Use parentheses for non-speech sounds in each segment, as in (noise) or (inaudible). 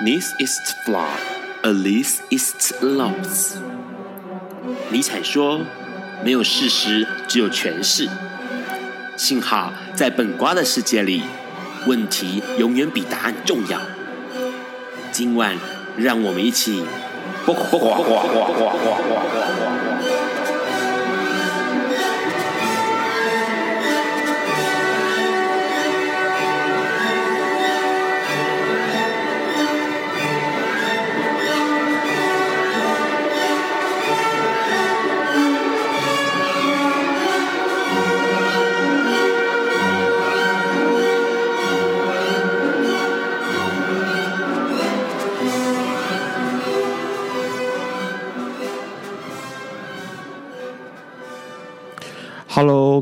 This is flawed, at least it's lost。尼采说：“没有事实，只有诠释。”幸好在本瓜的世界里，问题永远比答案重要。今晚，让我们一起。(laughs)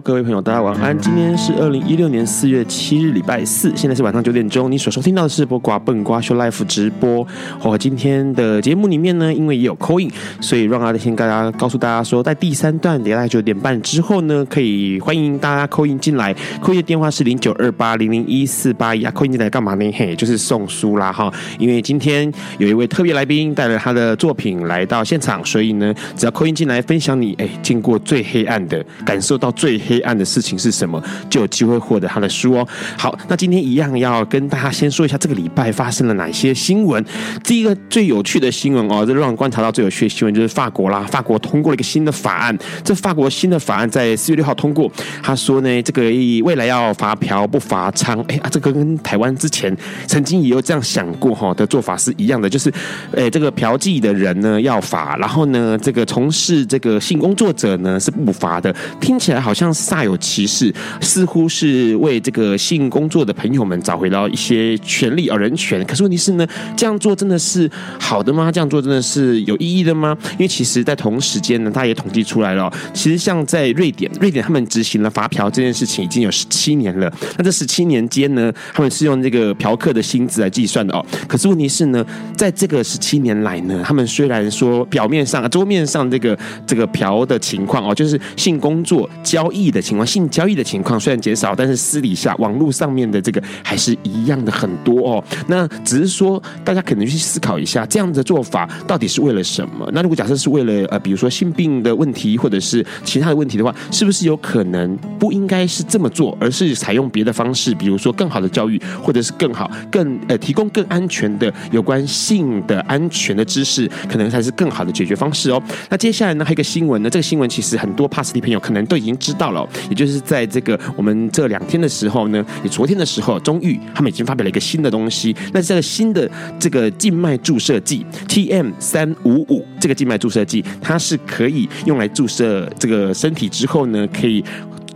各位朋友，大家晚安。今天是二零一六年四月七日，礼拜四，现在是晚上九点钟。你所收听到的是播瓜笨瓜秀 Life 直播。哦，今天的节目里面呢，因为也有 call in，所以让阿先大家告诉大家说，在第三段，大概九点半之后呢，可以欢迎大家 call in 进来。call in 的电话是零九二八零零一四八一啊。call in 进来干嘛呢？嘿，就是送书啦哈。因为今天有一位特别来宾带了他的作品来到现场，所以呢，只要 call in 进来分享你哎经过最黑暗的感受到。最黑黑暗的事情是什么？就有机会获得他的书哦。好，那今天一样要跟大家先说一下这个礼拜发生了哪些新闻。第一个最有趣的新闻哦，这让人观察到最有趣的新闻就是法国啦，法国通过了一个新的法案。这法国新的法案在四月六号通过，他说呢，这个未来要罚嫖不罚娼。哎啊，这个跟台湾之前曾经也有这样想过哈的做法是一样的，就是哎这个嫖妓的人呢要罚，然后呢这个从事这个性工作者呢是不罚的。听起来。好像是煞有其事，似乎是为这个性工作的朋友们找回了一些权利而人权。可是问题是呢，这样做真的是好的吗？这样做真的是有意义的吗？因为其实，在同时间呢，他也统计出来了，其实像在瑞典，瑞典他们执行了罚嫖这件事情已经有十七年了。那这十七年间呢，他们是用这个嫖客的薪资来计算的哦。可是问题是呢，在这个十七年来呢，他们虽然说表面上、桌面上这个这个嫖的情况哦，就是性工作。交易的情况，性交易的情况虽然减少，但是私底下网络上面的这个还是一样的很多哦。那只是说，大家可能去思考一下，这样的做法到底是为了什么？那如果假设是为了呃，比如说性病的问题，或者是其他的问题的话，是不是有可能不应该是这么做，而是采用别的方式，比如说更好的教育，或者是更好、更呃提供更安全的有关性的安全的知识，可能才是更好的解决方式哦。那接下来呢，还有一个新闻呢，这个新闻其实很多帕斯蒂朋友可能都已经。知道了，也就是在这个我们这两天的时候呢，也昨天的时候，终于他们已经发表了一个新的东西。那这个新的这个静脉注射剂 TM 三五五，这个静脉注射剂，它是可以用来注射这个身体之后呢，可以。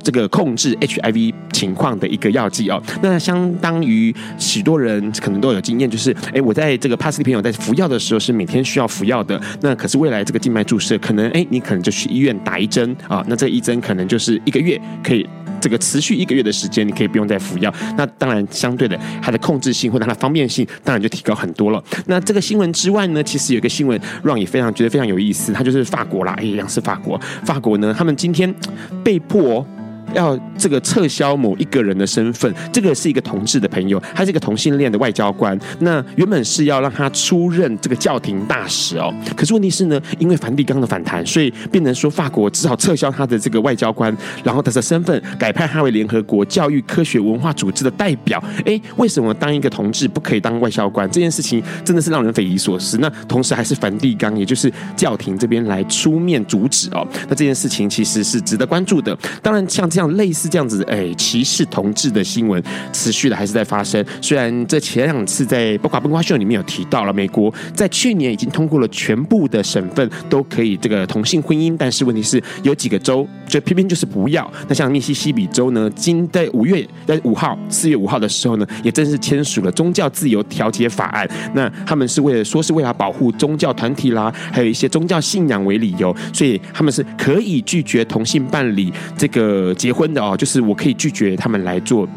这个控制 HIV 情况的一个药剂哦，那相当于许多人可能都有经验，就是哎，我在这个帕斯蒂朋友在服药的时候是每天需要服药的，那可是未来这个静脉注射，可能哎，你可能就去医院打一针啊，那这一针可能就是一个月，可以这个持续一个月的时间，你可以不用再服药。那当然，相对的，它的控制性或者它的方便性，当然就提高很多了。那这个新闻之外呢，其实有一个新闻让你非常觉得非常有意思，它就是法国啦，哎，一样是法国，法国呢，他们今天被迫。要这个撤销某一个人的身份，这个是一个同志的朋友，他是一个同性恋的外交官。那原本是要让他出任这个教廷大使哦，可是问题是呢，因为梵蒂冈的反弹，所以变成说法国只好撤销他的这个外交官，然后他的身份改派他为联合国教育科学文化组织的代表。哎，为什么当一个同志不可以当外交官？这件事情真的是让人匪夷所思。那同时还是梵蒂冈，也就是教廷这边来出面阻止哦。那这件事情其实是值得关注的。当然，像这样。像类似这样子，哎，歧视同志的新闻持续的还是在发生。虽然这前两次在《八卦笨瓜秀》里面有提到了，美国在去年已经通过了全部的省份都可以这个同性婚姻，但是问题是有几个州就偏偏就是不要。那像密西西比州呢，今在五月在五号四月五号的时候呢，也正式签署了宗教自由调节法案。那他们是为了说是为了保护宗教团体啦，还有一些宗教信仰为理由，所以他们是可以拒绝同性伴侣这个结。结婚的哦，就是我可以拒绝他们来做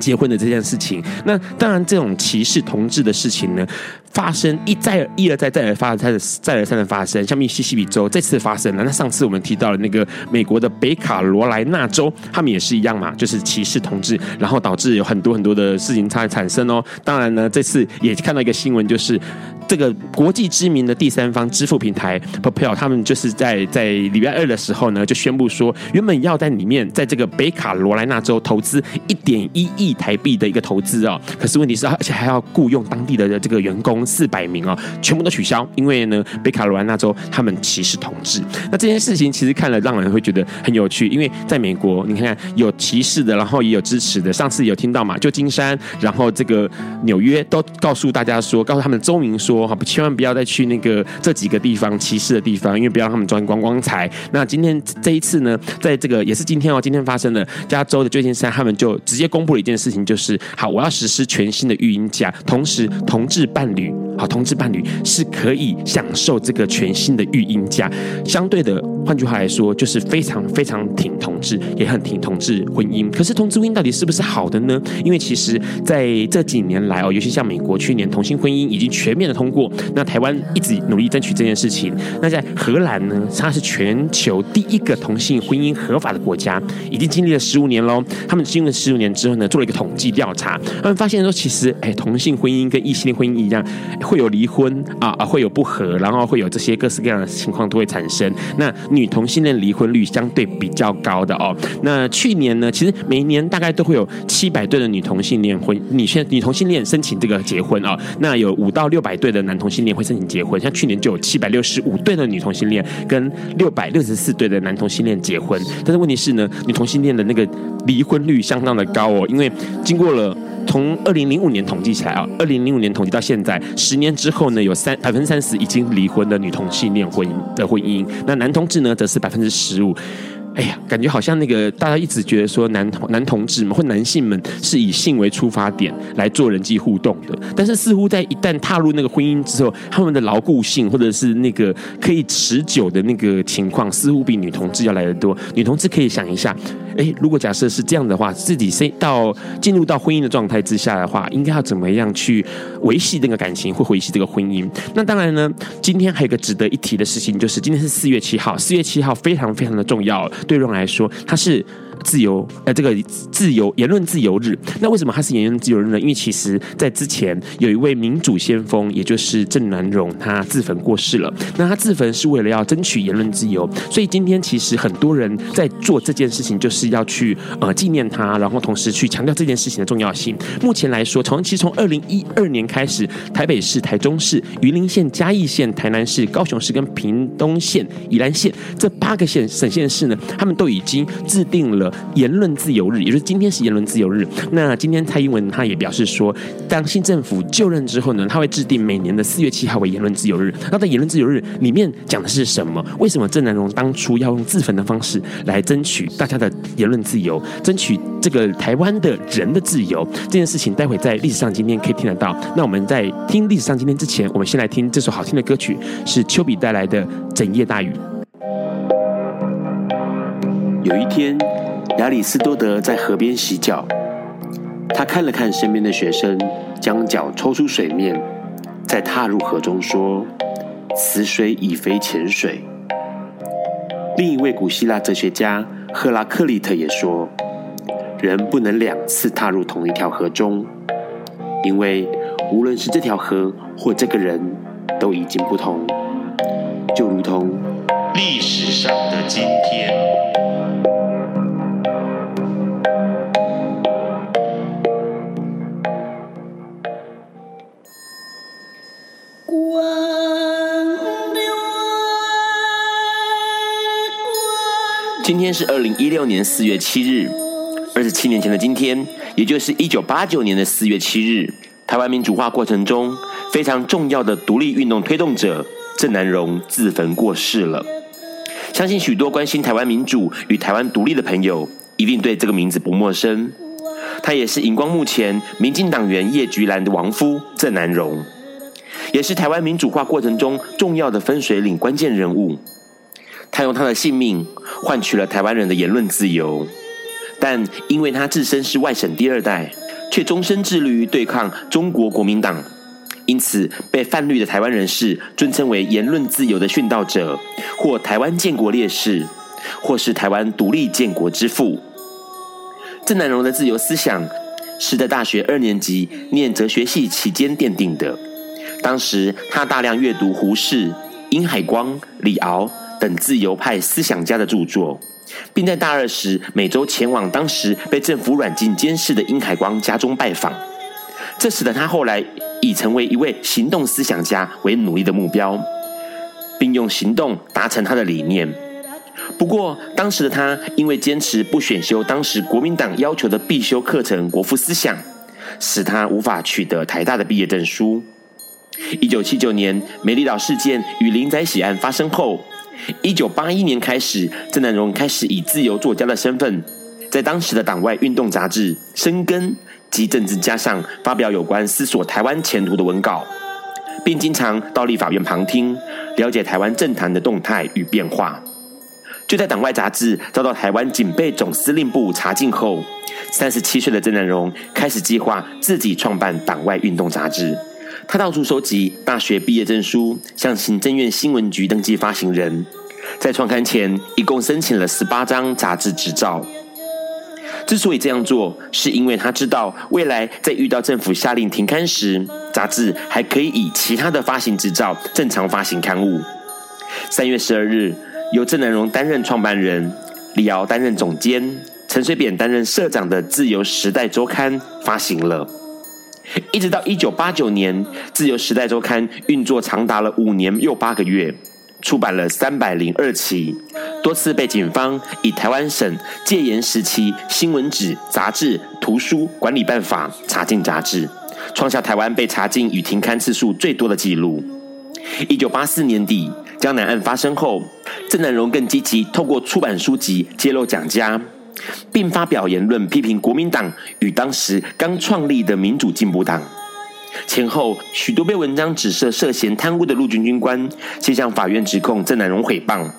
结婚的这件事情，那当然这种歧视同志的事情呢，发生一再一而再再而发再再而三的发生，像密西西比州这次发生了，那上次我们提到了那个美国的北卡罗来纳州，他们也是一样嘛，就是歧视同志，然后导致有很多很多的事情才产生哦。当然呢，这次也看到一个新闻，就是。这个国际知名的第三方支付平台 PayPal，他们就是在在礼拜二的时候呢，就宣布说，原本要在里面，在这个北卡罗来纳州投资一点一亿台币的一个投资哦，可是问题是，而且还要雇佣当地的这个员工四百名哦，全部都取消，因为呢，北卡罗来纳州他们歧视同志。那这件事情其实看了让人会觉得很有趣，因为在美国，你看看有歧视的，然后也有支持的。上次有听到嘛，旧金山，然后这个纽约都告诉大家说，告诉他们州民说。哈，千万不要再去那个这几个地方歧视的地方，因为不要让他们赚光光彩。那今天这一次呢，在这个也是今天哦，今天发生的加州的旧金山，他们就直接公布了一件事情，就是好，我要实施全新的育婴假，同时同志伴侣，好，同志伴侣是可以享受这个全新的育婴假。相对的，换句话来说，就是非常非常挺同志，也很挺同志婚姻。可是同志婚姻到底是不是好的呢？因为其实在这几年来哦，尤其像美国，去年同性婚姻已经全面的通。过，那台湾一直努力争取这件事情。那在荷兰呢，它是全球第一个同性婚姻合法的国家，已经经历了十五年喽。他们经历了十五年之后呢，做了一个统计调查，他们发现说，其实哎，同性婚姻跟异性恋婚姻一样，会有离婚啊啊，会有不和，然后会有这些各式各样的情况都会产生。那女同性恋离婚率相对比较高的哦。那去年呢，其实每年大概都会有七百对的女同性恋婚女性女同性恋申请这个结婚啊、那有五到六百对的男同性恋会申请结婚，像去年就有七百六十五对的女同性恋跟六百六十四对的男同性恋结婚，但是问题是呢，女同性恋的那个离婚率相当的高哦，因为经过了从二零零五年统计起来啊，二零零五年统计到现在十年之后呢，有三百分之三十已经离婚的女同性恋婚姻的婚姻，那男同志呢则是百分之十五。哎呀，感觉好像那个大家一直觉得说男同男同志们或男性们是以性为出发点来做人际互动的，但是似乎在一旦踏入那个婚姻之后，他们的牢固性或者是那个可以持久的那个情况，似乎比女同志要来得多。女同志可以想一下，哎，如果假设是这样的话，自己先到进入到婚姻的状态之下的话，应该要怎么样去维系这个感情，或维系这个婚姻？那当然呢，今天还有个值得一提的事情，就是今天是四月七号，四月七号非常非常的重要。对人来说，它是。自由，呃，这个自由言论自由日，那为什么它是言论自由日呢？因为其实在之前有一位民主先锋，也就是郑南榕，他自焚过世了。那他自焚是为了要争取言论自由，所以今天其实很多人在做这件事情，就是要去呃纪念他，然后同时去强调这件事情的重要性。目前来说，从其实从二零一二年开始，台北市、台中市、云林县、嘉义县、台南市、高雄市跟屏东县、宜兰县这八个县省县市呢，他们都已经制定了。言论自由日，也就是今天是言论自由日。那今天蔡英文他也表示说，当新政府就任之后呢，他会制定每年的四月七号为言论自由日。那在言论自由日里面讲的是什么？为什么郑南榕当初要用自焚的方式来争取大家的言论自由，争取这个台湾的人的自由？这件事情待会在历史上今天可以听得到。那我们在听历史上今天之前，我们先来听这首好听的歌曲，是丘比带来的《整夜大雨》。有一天。亚里斯多德在河边洗脚，他看了看身边的学生，将脚抽出水面，再踏入河中，说：“此水已非前水。”另一位古希腊哲学家赫拉克利特也说：“人不能两次踏入同一条河中，因为无论是这条河或这个人，都已经不同，就如同历史上的今天。”今天是二零一六年四月七日，二十七年前的今天，也就是一九八九年的四月七日，台湾民主化过程中非常重要的独立运动推动者郑南榕自焚过世了。相信许多关心台湾民主与台湾独立的朋友，一定对这个名字不陌生。他也是荧光幕前民进党员叶菊兰的亡夫郑南榕，也是台湾民主化过程中重要的分水岭关键人物。他用他的性命换取了台湾人的言论自由，但因为他自身是外省第二代，却终身致力于对抗中国国民党，因此被泛绿的台湾人士尊称为言论自由的殉道者，或台湾建国烈士，或是台湾独立建国之父。郑南榕的自由思想是在大学二年级念哲学系期间奠定的。当时他大量阅读胡适、殷海光、李敖等自由派思想家的著作，并在大二时每周前往当时被政府软禁监视的殷海光家中拜访。这使得他后来以成为一位行动思想家为努力的目标，并用行动达成他的理念。不过，当时的他因为坚持不选修当时国民党要求的必修课程《国父思想》，使他无法取得台大的毕业证书。一九七九年美丽岛事件与林宅血案发生后，一九八一年开始，郑南榕开始以自由作家的身份，在当时的党外运动杂志《深耕》及政治家上发表有关思索台湾前途的文稿，并经常到立法院旁听，了解台湾政坛的动态与变化。就在党外杂志遭到台湾警备总司令部查禁后，三十七岁的郑南榕开始计划自己创办党外运动杂志。他到处收集大学毕业证书，向行政院新闻局登记发行人。在创刊前，一共申请了十八张杂志执照。之所以这样做，是因为他知道未来在遇到政府下令停刊时，杂志还可以以其他的发行执照正常发行刊物。三月十二日。由郑南榕担任创办人，李敖担任总监，陈水扁担任社长的《自由时代周刊》发行了。一直到一九八九年，《自由时代周刊》运作长达了五年又八个月，出版了三百零二期，多次被警方以台湾省戒严时期新闻纸、杂志、图书管理办法查禁杂志，创下台湾被查禁与停刊次数最多的纪录。一九八四年底，江南案发生后，郑南榕更积极透过出版书籍揭露蒋家，并发表言论批评国民党与当时刚创立的民主进步党。前后许多被文章指涉涉嫌贪污的陆军军官，先向法院指控郑南榕诽谤，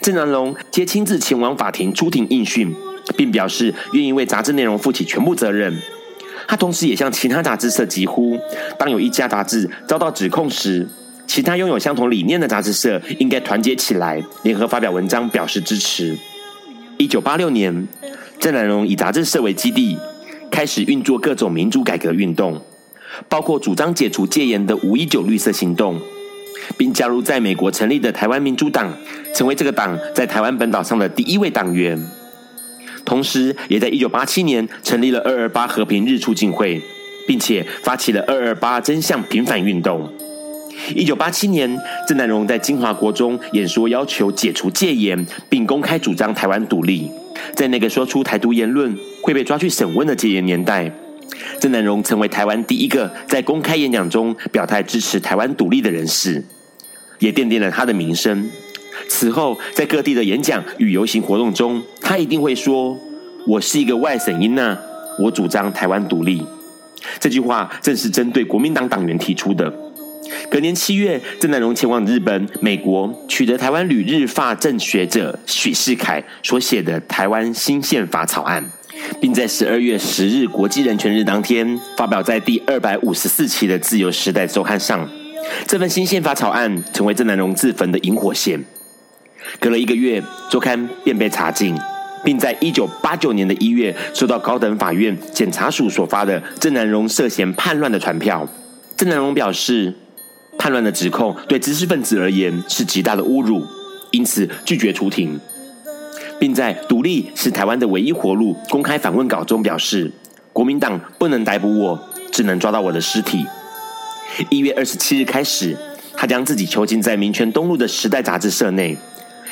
郑南榕皆亲自前往法庭出庭应讯，并表示愿意为杂志内容负起全部责任。他同时也向其他杂志社疾呼，当有一家杂志遭到指控时，其他拥有相同理念的杂志社应该团结起来，联合发表文章表示支持。一九八六年，郑南榕以杂志社为基地，开始运作各种民主改革运动，包括主张解除戒严的五一九绿色行动，并加入在美国成立的台湾民主党，成为这个党在台湾本岛上的第一位党员。同时，也在一九八七年成立了二二八和平日促进会，并且发起了二二八真相平反运动。一九八七年，郑南榕在金华国中演说，要求解除戒严，并公开主张台湾独立。在那个说出台独言论会被抓去审问的戒严年代，郑南榕成为台湾第一个在公开演讲中表态支持台湾独立的人士，也奠定了他的名声。此后，在各地的演讲与游行活动中，他一定会说：“我是一个外省音呐，我主张台湾独立。”这句话正是针对国民党党员提出的。隔年七月，郑南榕前往日本、美国，取得台湾旅日法政学者许世楷所写的《台湾新宪法草案》，并在十二月十日国际人权日当天发表在第二百五十四期的《自由时代周刊》上。这份新宪法草案成为郑南榕自焚的引火线。隔了一个月，周刊便被查禁，并在一九八九年的一月收到高等法院检察署所发的郑南榕涉嫌叛乱的传票。郑南榕表示。叛乱的指控对知识分子而言是极大的侮辱，因此拒绝出庭，并在“独立是台湾的唯一活路”公开反问稿中表示：“国民党不能逮捕我，只能抓到我的尸体。”一月二十七日开始，他将自己囚禁在民权东路的《时代》杂志社内，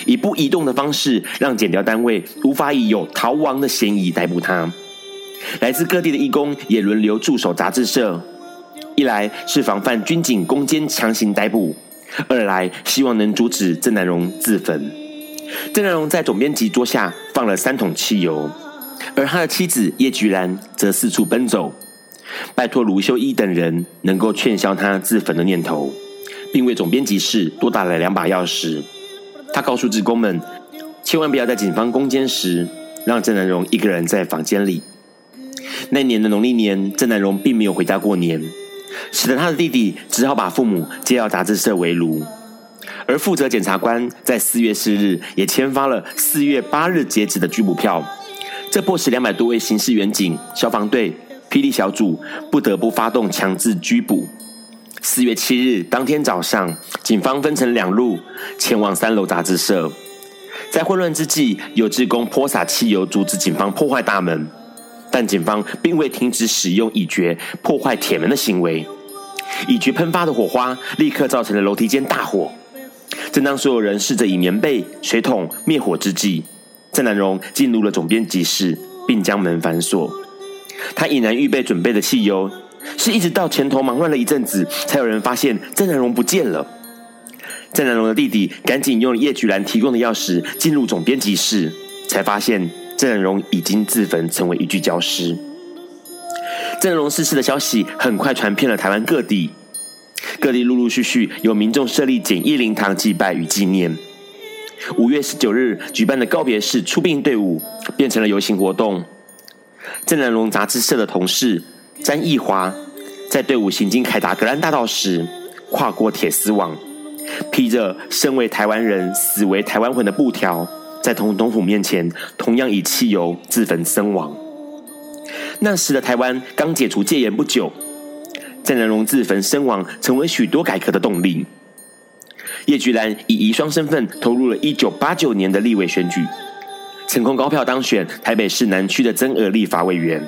以不移动的方式，让检调单位无法以有逃亡的嫌疑逮捕他。来自各地的义工也轮流驻守杂志社。一来是防范军警攻坚强行逮捕，二来希望能阻止郑南榕自焚。郑南榕在总编辑桌下放了三桶汽油，而他的妻子叶菊兰则四处奔走，拜托卢秀一等人能够劝消他自焚的念头，并为总编辑室多打了两把钥匙。他告诉职工们，千万不要在警方攻坚时让郑南榕一个人在房间里。那年的农历年，郑南榕并没有回家过年，使得他的弟弟只好把父母接到杂志社为奴。而负责检察官在四月四日也签发了四月八日截止的拘捕票，这迫使两百多位刑事员警、消防队、霹雳小组不得不发动强制拘捕。四月七日当天早上，警方分成两路前往三楼杂志社，在混乱之际，有志工泼洒汽油阻止警方破坏大门，但警方并未停止使用乙炔破坏铁门的行为。乙炔喷发的火花立刻造成了楼梯间大火。正当所有人试着以棉被、水桶灭火之际，郑南榕进入了总编辑室，并将门反锁。他已然预备准备的汽油，是一直到前头忙乱了一阵子，才有人发现郑南榕不见了。郑南榕的弟弟赶紧用叶菊兰提供的钥匙进入总编辑室，才发现郑南榕已经自焚，成为一具焦尸。郑南榕逝世的消息很快传遍了台湾各地。各地陆陆续续有民众设立简易灵堂祭拜与纪念。五月十九日举办的告别式出殡队伍变成了游行活动。郑南榕杂志社的同事詹义华在队伍行经凯达格兰大道时，跨过铁丝网，披着“身为台湾人，死为台湾魂”的布条，在总统府面前同样以汽油自焚身亡。那时的台湾刚解除戒严不久。郑南榕自焚身亡，成为许多改革的动力。叶菊兰以遗孀身份投入了一九八九年的立委选举，成功高票当选台北市南区的增额立法委员，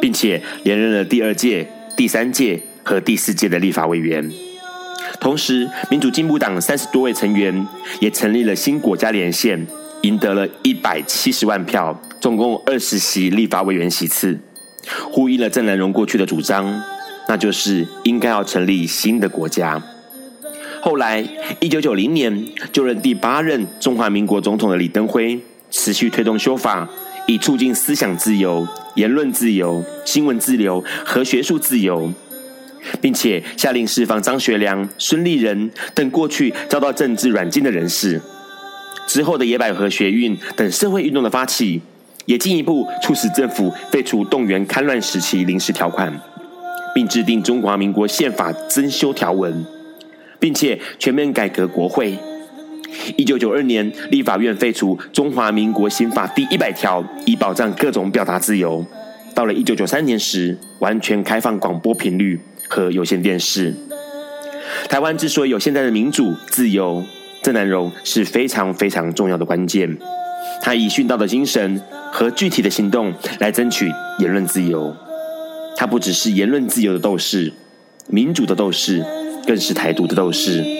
并且连任了第二届、第三届和第四届的立法委员。同时，民主进步党三十多位成员也成立了新国家连线，赢得了一百七十万票，总共二十席立法委员席次，呼应了郑南榕过去的主张。那就是应该要成立新的国家。后来，一九九零年就任第八任中华民国总统的李登辉，持续推动修法，以促进思想自由、言论自由、新闻自由和学术自由，并且下令释放张学良、孙立人等过去遭到政治软禁的人士。之后的野百合学运等社会运动的发起，也进一步促使政府废除动员戡乱时期临时条款。并制定中华民国宪法增修条文，并且全面改革国会。一九九二年，立法院废除中华民国刑法第一百条，以保障各种表达自由。到了一九九三年时，完全开放广播频率和有线电视。台湾之所以有现在的民主自由，郑南榕是非常非常重要的关键。他以殉道的精神和具体的行动来争取言论自由。他不只是言论自由的斗士，民主的斗士，更是台独的斗士。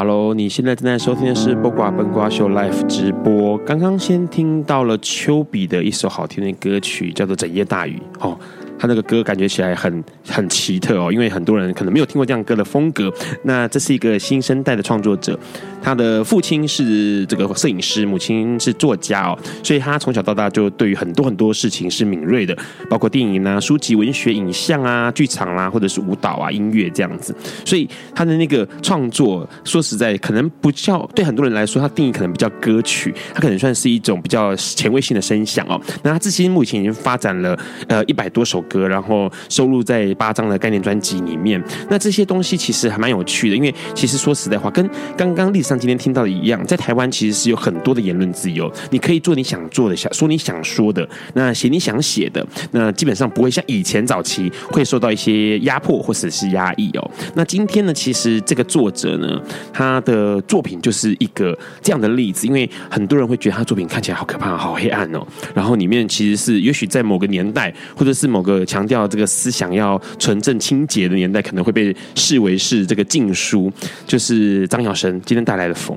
？Hello，你现在正在收听的是《播瓜笨瓜秀》Live 直播。刚刚先听到了丘比的一首好听的歌曲，叫做《整夜大雨》哦。他那个歌感觉起来很很奇特哦，因为很多人可能没有听过这样歌的风格。那这是一个新生代的创作者，他的父亲是这个摄影师，母亲是作家哦，所以他从小到大就对于很多很多事情是敏锐的，包括电影啊、书籍、文学、影像啊、剧场啦、啊，或者是舞蹈啊、音乐这样子。所以他的那个创作，说实在，可能不叫对很多人来说，他定义可能比较歌曲，他可能算是一种比较前卫性的声响哦。那他至今目前已经发展了呃一百多首。歌，然后收录在八张的概念专辑里面。那这些东西其实还蛮有趣的，因为其实说实在话，跟刚刚历史像今天听到的一样，在台湾其实是有很多的言论自由，你可以做你想做的，想说你想说的，那写你想写的，那基本上不会像以前早期会受到一些压迫或者是压抑哦。那今天呢，其实这个作者呢，他的作品就是一个这样的例子，因为很多人会觉得他作品看起来好可怕、好黑暗哦，然后里面其实是也许在某个年代，或者是某个强调这个思想要纯正清洁的年代，可能会被视为是这个禁书，就是张耀升今天带来的风。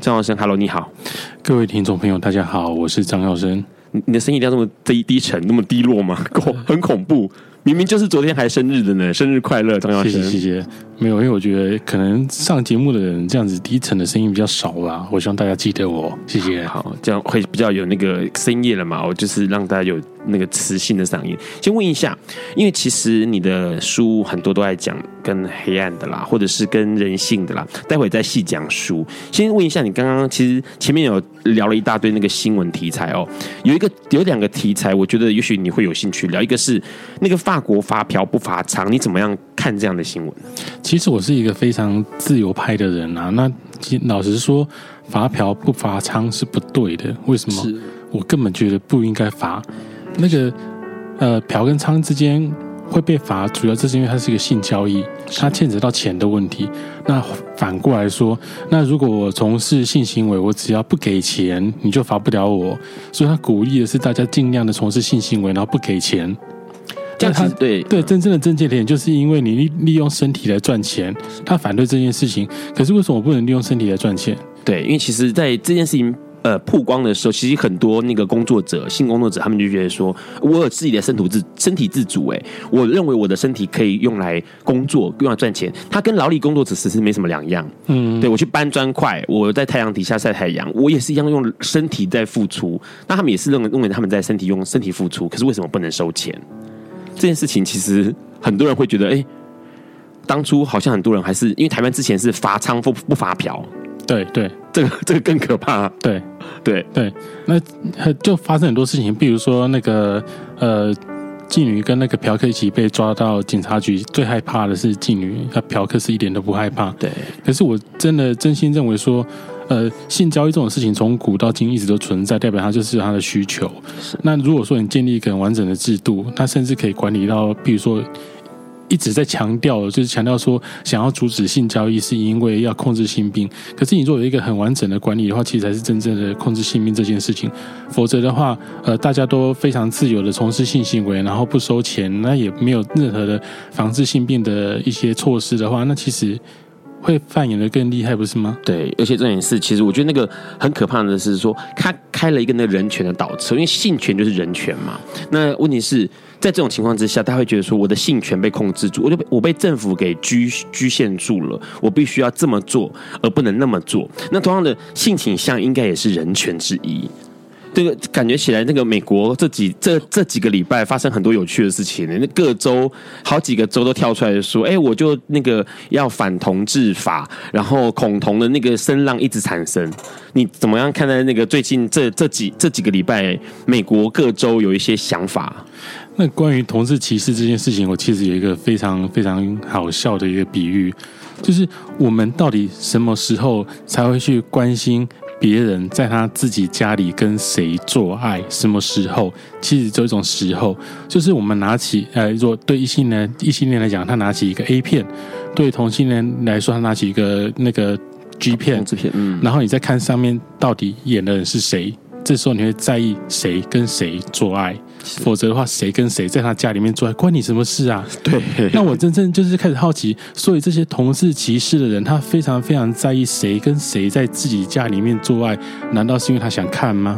张耀生，Hello，你好，各位听众朋友，大家好，我是张耀生。你的声音一定要这么低低沉，那么低落吗？(laughs) 很恐怖，明明就是昨天还生日的呢，生日快乐，张耀生。谢谢，谢谢。没有，因为我觉得可能上节目的人这样子低沉的声音比较少啦。我希望大家记得我，谢谢。好，这样会比较有那个深夜了嘛？我就是让大家有那个磁性的嗓音。先问一下，因为其实你的书很多都在讲跟黑暗的啦，或者是跟人性的啦，待会再细讲书。先问一下，你刚刚其实前面有聊了一大堆那个新闻题材哦，有一个有两个题材，我觉得也许你会有兴趣聊。一个是那个法国罚嫖不罚娼，你怎么样看这样的新闻？其实我是一个非常自由派的人啊，那老实说，罚嫖不罚娼是不对的。为什么？是我根本觉得不应该罚。那个呃，嫖跟娼之间会被罚，主要就是因为它是一个性交易，它牵扯到钱的问题。那反过来说，那如果我从事性行为，我只要不给钱，你就罚不了我。所以他鼓励的是大家尽量的从事性行为，然后不给钱。这样他对对真正的症结点，就是因为你利利用身体来赚钱，他反对这件事情。可是为什么我不能利用身体来赚钱？对，因为其实，在这件事情呃曝光的时候，其实很多那个工作者、性工作者，他们就觉得说，我有自己的身体自身体自主，哎，我认为我的身体可以用来工作，用来赚钱。他跟劳力工作者其实没什么两样。嗯，对，我去搬砖块，我在太阳底下晒太阳，我也是一样用身体在付出。那他们也是认为认为他们在身体用身体付出，可是为什么不能收钱？这件事情其实很多人会觉得，哎，当初好像很多人还是因为台湾之前是罚娼不不罚嫖，对对，这个这个更可怕，对对对，那就发生很多事情，比如说那个呃妓女跟那个嫖客一起被抓到警察局，最害怕的是妓女，那嫖客是一点都不害怕，对。可是我真的真心认为说。呃，性交易这种事情从古到今一直都存在，代表它就是它的需求。是。那如果说你建立一个很完整的制度，它甚至可以管理到，比如说一直在强调，就是强调说想要阻止性交易是因为要控制性病。可是你做有一个很完整的管理的话，其实才是真正的控制性病这件事情。否则的话，呃，大家都非常自由的从事性行为，然后不收钱，那也没有任何的防治性病的一些措施的话，那其实。会扮演的更厉害，不是吗？对，而且重点是，其实我觉得那个很可怕的是说，他开了一个那个人权的倒车，因为性权就是人权嘛。那问题是在这种情况之下，他会觉得说，我的性权被控制住，我就被我被政府给拘局限住了，我必须要这么做，而不能那么做。那同样的性倾向应该也是人权之一。这个感觉起来，那个美国这几这这几个礼拜发生很多有趣的事情。那各州好几个州都跳出来说：“哎，我就那个要反同志法，然后恐同的那个声浪一直产生。”你怎么样看待那个最近这这几这几个礼拜美国各州有一些想法？那关于同志歧视这件事情，我其实有一个非常非常好笑的一个比喻，就是我们到底什么时候才会去关心？别人在他自己家里跟谁做爱，什么时候？其实这种时候，就是我们拿起，呃，如果对异性恋异性恋来讲，他拿起一个 A 片；对同性恋来说，他拿起一个那个 G 片，片，嗯，然后你再看上面到底演的人是谁。这时候你会在意谁跟谁做爱，否则的话，谁跟谁在他家里面做爱，关你什么事啊？对。那我真正就是开始好奇，所以这些同事歧视的人，他非常非常在意谁跟谁在自己家里面做爱，难道是因为他想看吗？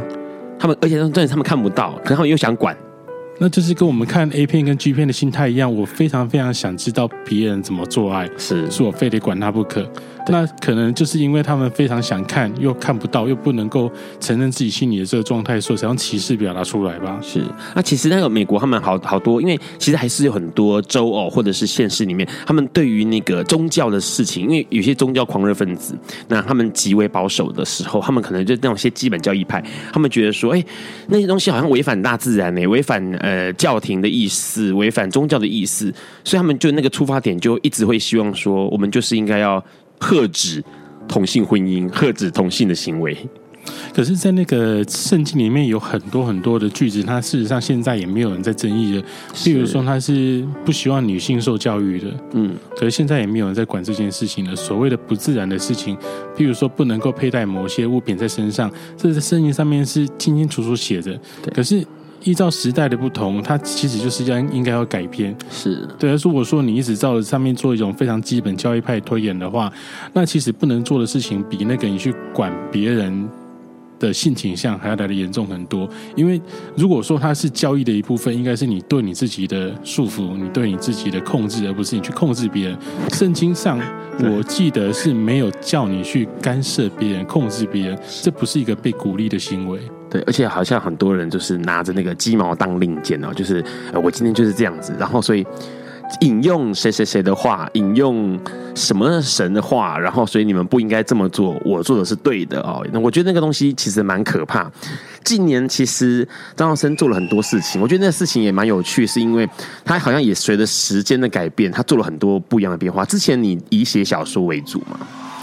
他们而且但是他们看不到，可是他们又想管，那就是跟我们看 A 片跟 G 片的心态一样。我非常非常想知道别人怎么做爱，是，是我非得管他不可。那可能就是因为他们非常想看，又看不到，又不能够承认自己心里的这个状态，所以才用歧视表达出来吧。是。那其实那个美国他们好好多，因为其实还是有很多州哦，或者是县市里面，他们对于那个宗教的事情，因为有些宗教狂热分子，那他们极为保守的时候，他们可能就那种些基本教义派，他们觉得说，哎，那些东西好像违反大自然呢，违反呃教廷的意思，违反宗教的意思，所以他们就那个出发点就一直会希望说，我们就是应该要。遏止同性婚姻，喝止同性的行为。可是，在那个圣经里面有很多很多的句子，它事实上现在也没有人在争议的。比如说，他是不希望女性受教育的，嗯，可是现在也没有人在管这件事情了。所谓的不自然的事情，譬如说不能够佩戴某些物品在身上，这在圣经上面是清清楚楚写着。可是依照时代的不同，它其实就是要应该要改编。是对。如果说你一直照着上面做一种非常基本教育派推演的话，那其实不能做的事情比那个你去管别人的性倾向还要来的严重很多，因为如果说它是交易的一部分，应该是你对你自己的束缚，你对你自己的控制，而不是你去控制别人。圣经上我记得是没有叫你去干涉别人、控制别人，这不是一个被鼓励的行为。对，而且好像很多人就是拿着那个鸡毛当令箭哦，就是我今天就是这样子，然后所以。引用谁谁谁的话，引用什么神的话，然后所以你们不应该这么做，我做的是对的哦。那我觉得那个东西其实蛮可怕。近年其实张耀森做了很多事情，我觉得那个事情也蛮有趣，是因为他好像也随着时间的改变，他做了很多不一样的变化。之前你以写小说为主嘛，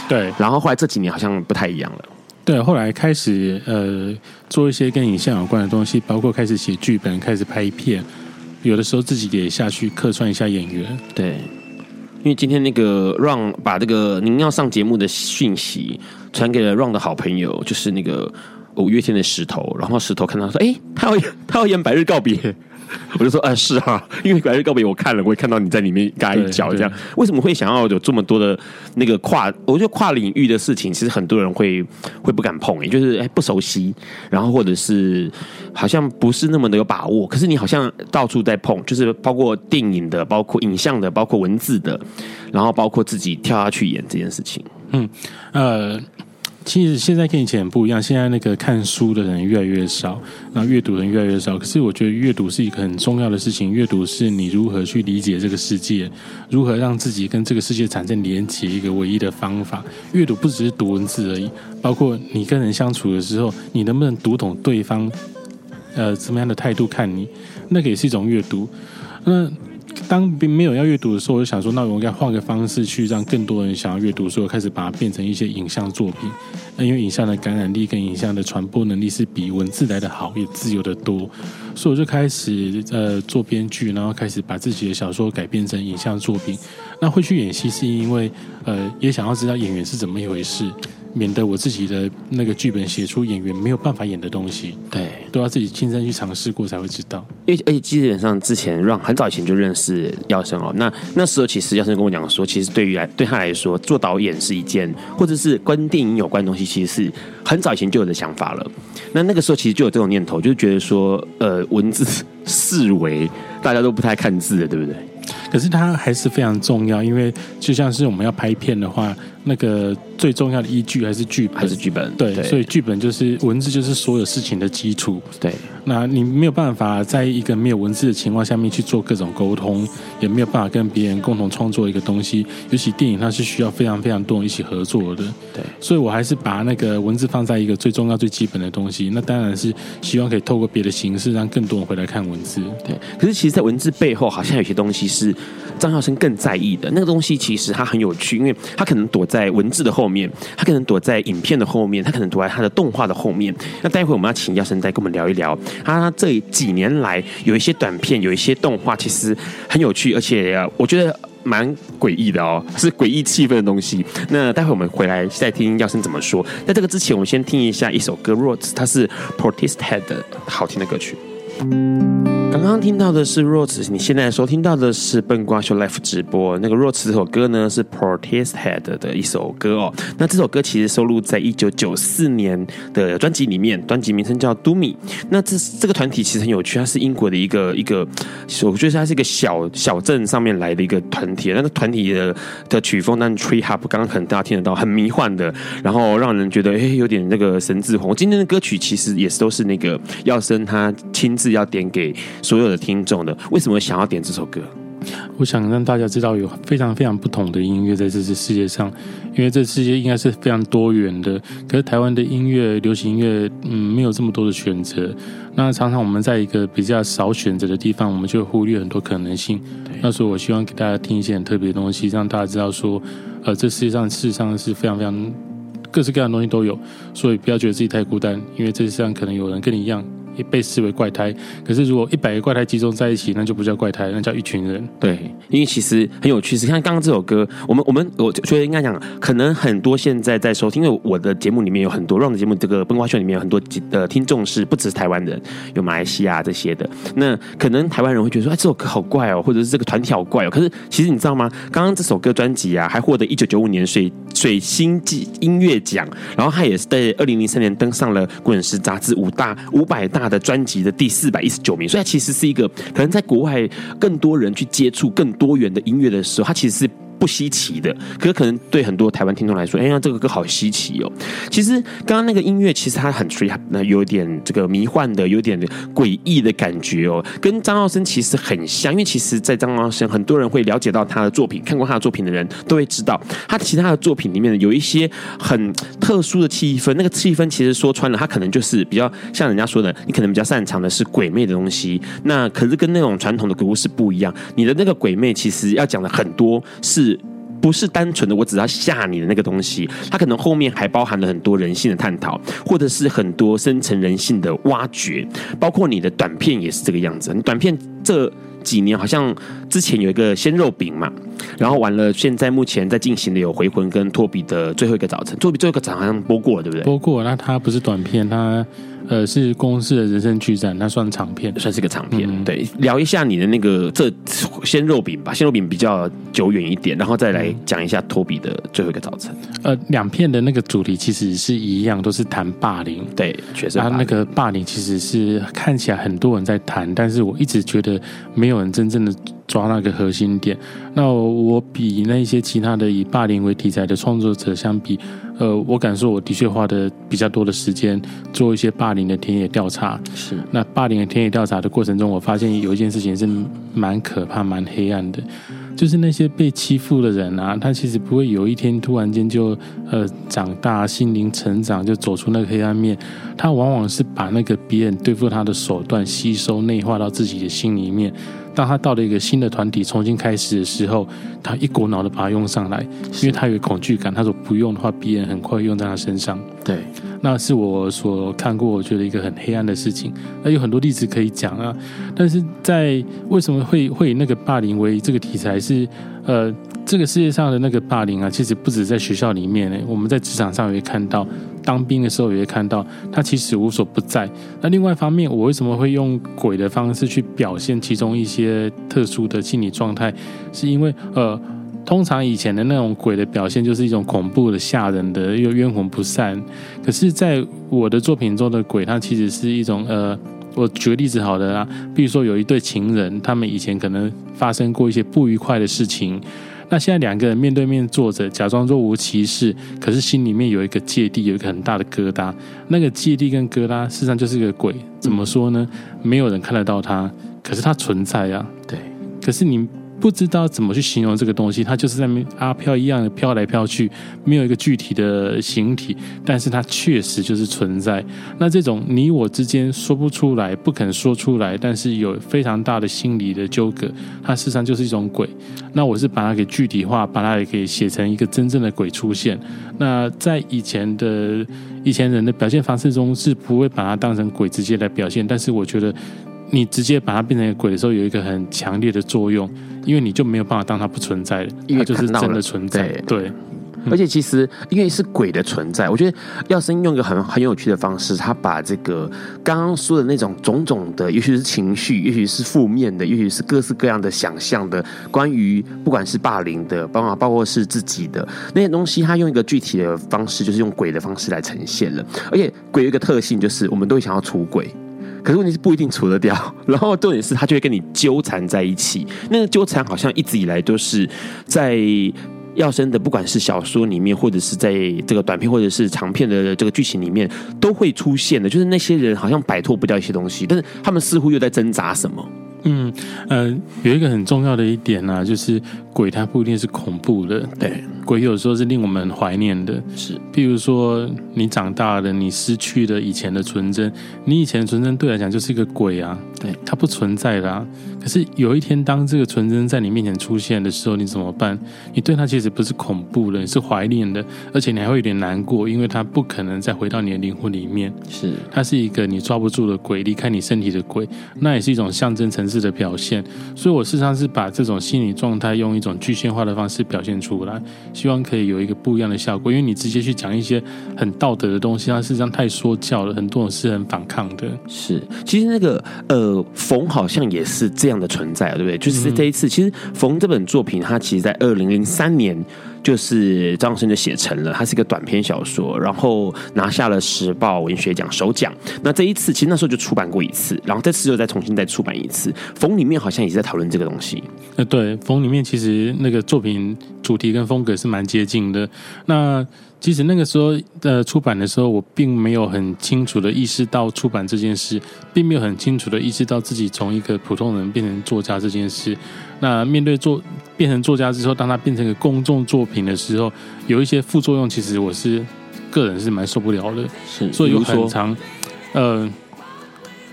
对，然后后来这几年好像不太一样了，对，后来开始呃做一些跟影像有关的东西，包括开始写剧本，开始拍片。有的时候自己也下去客串一下演员，对，因为今天那个让把这个您要上节目的讯息传给了让的好朋友，就是那个五月天的石头，然后石头看到说，哎，他要他要演《百日告别》。我就说，啊，是啊，因为《白日告别》我看了，我也看到你在里面嘎一脚，这样为什么会想要有这么多的那个跨？我觉得跨领域的事情，其实很多人会会不敢碰，也就是哎不熟悉，然后或者是好像不是那么的有把握。可是你好像到处在碰，就是包括电影的，包括影像的，包括文字的，然后包括自己跳下去演这件事情。嗯，呃。其实现在跟以前不一样，现在那个看书的人越来越少，那阅读人越来越少。可是我觉得阅读是一个很重要的事情，阅读是你如何去理解这个世界，如何让自己跟这个世界产生连结一个唯一的方法。阅读不只是读文字而已，包括你跟人相处的时候，你能不能读懂对方，呃，怎么样的态度看你，那个也是一种阅读。那。当并没有要阅读的时候，我就想说，那我应该换个方式去让更多人想要阅读，所以我开始把它变成一些影像作品。那因为影像的感染力跟影像的传播能力是比文字来的好，也自由的多，所以我就开始呃做编剧，然后开始把自己的小说改编成影像作品。那会去演戏是因为呃也想要知道演员是怎么一回事。免得我自己的那个剧本写出演员没有办法演的东西，对，都要自己亲身去尝试过才会知道。因为而且基本上之前让很早以前就认识耀生哦，那那时候其实耀生跟我讲说，其实对于来对他来说，做导演是一件，或者是跟电影有关的东西，其实是很早以前就有的想法了。那那个时候其实就有这种念头，就是觉得说，呃，文字四维，大家都不太看字的，对不对？可是它还是非常重要，因为就像是我们要拍片的话，那个。最重要的依据还是剧本，还是剧本。对，对，所以剧本就是文字，就是所有事情的基础。对，那你没有办法在一个没有文字的情况下面去做各种沟通，也没有办法跟别人共同创作一个东西。尤其电影，它是需要非常非常多人一起合作的。对，所以我还是把那个文字放在一个最重要、最基本的东西。那当然是希望可以透过别的形式，让更多人回来看文字。对，可是其实，在文字背后，好像有些东西是张孝生更在意的。那个东西其实它很有趣，因为它可能躲在在文字的后面，他可能。躲在影片的后面，他可能躲在他的动画的后面。那待会我们要请耀生再跟我们聊一聊，他这几年来有一些短片，有一些动画，其实很有趣，而且我觉得蛮诡异的哦，是诡异气氛的东西。那待会我们回来再听耀生怎么说。在这个之前，我们先听一下一首歌，Roots，它是 Portishead 的好听的歌曲。刚刚听到的是 r o s 你现在收听到的是笨瓜秀 Live 直播。那个 r o s 这首歌呢是 Protest Head 的一首歌哦。那这首歌其实收录在一九九四年的专辑里面，专辑名称叫 Do Me。那这这个团体其实很有趣，它是英国的一个一个，我觉得它是一个小小镇上面来的一个团体。那个团体的的曲风，但 Tree Hop 刚刚可能大家听得到，很迷幻的，然后让人觉得哎有点那个神志红。今天的歌曲其实也是都是那个耀生他亲自要点给。所有的听众的，为什么想要点这首歌？我想让大家知道，有非常非常不同的音乐在这次世界上，因为这世界应该是非常多元的。可是台湾的音乐，流行音乐，嗯，没有这么多的选择。那常常我们在一个比较少选择的地方，我们就会忽略很多可能性。那所以我希望给大家听一些很特别的东西，让大家知道说，呃，这世界上事实上是非常非常各式各样的东西都有，所以不要觉得自己太孤单，因为这世上可能有人跟你一样。也被视为怪胎，可是如果一百个怪胎集中在一起，那就不叫怪胎，那叫一群人。对，因为其实很有趣。是看刚刚这首歌，我们我们我觉得应该讲，可能很多现在在收听，因为我的节目里面有很多 Ron 的节目，这个崩瓜秀里面有很多的听众是不只是台湾人，有马来西亚这些的。那可能台湾人会觉得说，哎，这首歌好怪哦，或者是这个团体好怪哦。可是其实你知道吗？刚刚这首歌专辑啊，还获得一九九五年水水星记音乐奖，然后他也是在二零零三年登上了《滚石》杂志五大五百大他的专辑的第四百一十九名，所以它其实是一个可能在国外更多人去接触更多元的音乐的时候，它其实是。不稀奇的，可是可能对很多台湾听众来说，哎呀，这个歌好稀奇哦。其实刚刚那个音乐，其实它很 free，那有点这个迷幻的，有点诡异的感觉哦，跟张傲生其实很像。因为其实，在张傲生，很多人会了解到他的作品，看过他的作品的人都会知道，他其他的作品里面有一些很特殊的气氛。那个气氛其实说穿了，他可能就是比较像人家说的，你可能比较擅长的是鬼魅的东西。那可是跟那种传统的鬼故事不一样，你的那个鬼魅其实要讲的很多是。不是单纯的我只要吓你的那个东西，它可能后面还包含了很多人性的探讨，或者是很多深层人性的挖掘，包括你的短片也是这个样子。你短片这几年好像之前有一个鲜肉饼嘛，然后完了，现在目前在进行的有回魂跟托比的最后一个早晨，托比最后一个早晨好像播过了，对不对？播过，那它不是短片，它。呃，是公司的人生剧展，那算长片，算是个长片。嗯、对，聊一下你的那个这鲜肉饼吧，鲜肉饼比较久远一点，然后再来讲一下托比的最后一个早晨。呃，两片的那个主题其实是一样，都是谈霸凌。对，确实。他那个霸凌其实是看起来很多人在谈，但是我一直觉得没有人真正的抓那个核心点。那我比那些其他的以霸凌为题材的创作者相比。呃，我敢说，我的确花的比较多的时间做一些霸凌的田野调查。是，那霸凌的田野调查的过程中，我发现有一件事情是蛮可怕、蛮黑暗的，就是那些被欺负的人啊，他其实不会有一天突然间就呃长大、心灵成长，就走出那个黑暗面。他往往是把那个别人对付他的手段吸收、内化到自己的心里面。当他到了一个新的团体重新开始的时候，他一股脑的把它用上来，因为他有恐惧感。他说不用的话，别人很快用在他身上。对，那是我所看过，我觉得一个很黑暗的事情。那有很多例子可以讲啊，但是在为什么会会以那个霸凌为这个题材是呃。这个世界上的那个霸凌啊，其实不止在学校里面呢，我们在职场上也会看到，当兵的时候也会看到，它其实无所不在。那另外一方面，我为什么会用鬼的方式去表现其中一些特殊的心理状态？是因为呃，通常以前的那种鬼的表现就是一种恐怖的、吓人的，又冤魂不散。可是，在我的作品中的鬼，它其实是一种呃，我举个例子好的啦，比如说有一对情人，他们以前可能发生过一些不愉快的事情。那现在两个人面对面坐着，假装若无其事，可是心里面有一个芥蒂，有一个很大的疙瘩。那个芥蒂跟疙瘩，事实上就是个鬼。怎么说呢？没有人看得到它，可是它存在啊。对，可是你。不知道怎么去形容这个东西，它就是在阿飘一样的飘来飘去，没有一个具体的形体，但是它确实就是存在。那这种你我之间说不出来、不肯说出来，但是有非常大的心理的纠葛，它事实上就是一种鬼。那我是把它给具体化，把它给写成一个真正的鬼出现。那在以前的以前人的表现方式中是不会把它当成鬼直接来表现，但是我觉得。你直接把它变成一个鬼的时候，有一个很强烈的作用，因为你就没有办法当它不存在了，它就是真的存在。对，对而且其实因为是鬼的存在，我觉得耀生用一个很很有趣的方式，他把这个刚刚说的那种种种的，也许是情绪，也许是负面的，也许是各式各样的想象的，关于不管是霸凌的，包括包括是自己的那些东西，他用一个具体的方式，就是用鬼的方式来呈现了。而且鬼有一个特性，就是我们都会想要出轨。可是问题是不一定除得掉，(laughs) 然后重点是他就会跟你纠缠在一起。那个纠缠好像一直以来都是在要生的，不管是小说里面，或者是在这个短片或者是长片的这个剧情里面，都会出现的。就是那些人好像摆脱不掉一些东西，但是他们似乎又在挣扎什么。嗯呃，有一个很重要的一点呢、就是鬼它不一定是恐怖的，对，鬼有时候是令我们怀念的，是，譬如说你长大了，你失去了以前的纯真，你以前的纯真对来讲就是一个鬼啊，对，它不存在啦、啊。可是有一天，当这个纯真在你面前出现的时候，你怎么办？你对它其实不是恐怖的，你是怀念的，而且你还会有点难过，因为它不可能再回到你的灵魂里面，是，它是一个你抓不住的鬼，离开你身体的鬼，那也是一种象征层次的表现。所以我事实上是把这种心理状态用一种具象化的方式表现出来，希望可以有一个不一样的效果。因为你直接去讲一些很道德的东西，它事实上太说教了，很多人是很反抗的。是，其实那个呃，冯好像也是这样。的存在，对不对？就是这一次，其实冯这本作品，它其实在二零零三年就是张生就写成了，它是一个短篇小说，然后拿下了时报文学奖首奖。那这一次，其实那时候就出版过一次，然后这次又再重新再出版一次。冯里面好像也在讨论这个东西。呃，对，冯里面其实那个作品主题跟风格是蛮接近的。那其实那个时候呃出版的时候，我并没有很清楚的意识到出版这件事，并没有很清楚的意识到自己从一个普通人变成作家这件事。那面对作变成作家之后，当他变成一个公众作品的时候，有一些副作用，其实我是个人是蛮受不了的。是，所以有很长，呃。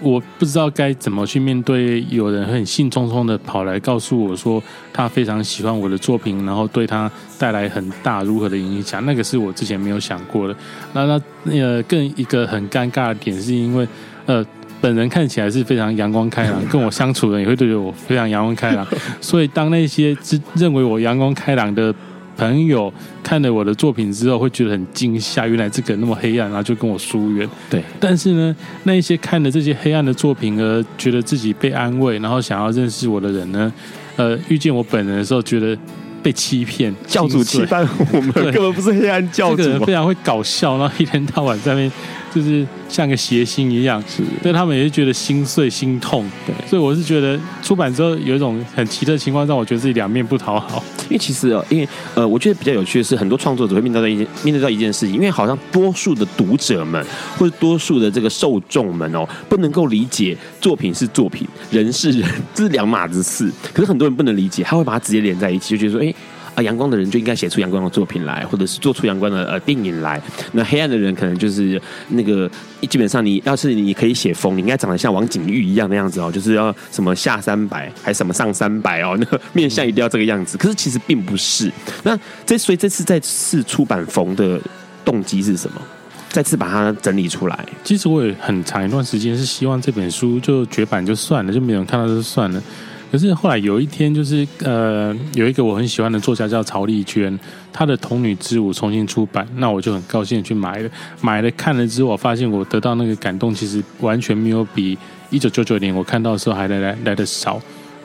我不知道该怎么去面对有人很兴冲冲的跑来告诉我说他非常喜欢我的作品，然后对他带来很大如何的影响，那个是我之前没有想过的。那那呃，更一个很尴尬的点是因为呃，本人看起来是非常阳光开朗，(laughs) 跟我相处的人也会对我非常阳光开朗，所以当那些自认为我阳光开朗的。朋友看了我的作品之后，会觉得很惊吓，原来这个那么黑暗，然后就跟我疏远。对，但是呢，那一些看了这些黑暗的作品而觉得自己被安慰，然后想要认识我的人呢，呃，遇见我本人的时候，觉得被欺骗，教主欺骗我们，根本不是黑暗教主，这个人非常会搞笑，然后一天到晚在那边。就是像个谐星一样，是，对他们也是觉得心碎心痛，对，所以我是觉得出版之后有一种很奇特的情况，让我觉得自己两面不讨好。因为其实哦，因为呃，我觉得比较有趣的是，很多创作者会面对到一件面对到一件事情，因为好像多数的读者们或者多数的这个受众们哦，不能够理解作品是作品，人是人，这是两码子事。可是很多人不能理解，他会把它直接连在一起，就觉得说，哎。啊，阳光的人就应该写出阳光的作品来，或者是做出阳光的呃电影来。那黑暗的人可能就是那个，基本上你要是你可以写风，你应该长得像王景玉一样的样子哦，就是要什么下三百还什么上三百哦，那个面相一定要这个样子。可是其实并不是。那这所以这次再次出版风的动机是什么？再次把它整理出来。其实我也很长一段时间是希望这本书就绝版就算了，就没有人看到就算了。可是后来有一天，就是呃，有一个我很喜欢的作家叫曹丽娟，她的《童女之舞》重新出版，那我就很高兴去买了。买了看了之后，我发现我得到那个感动，其实完全没有比一九九九年我看到的时候还来来来得少。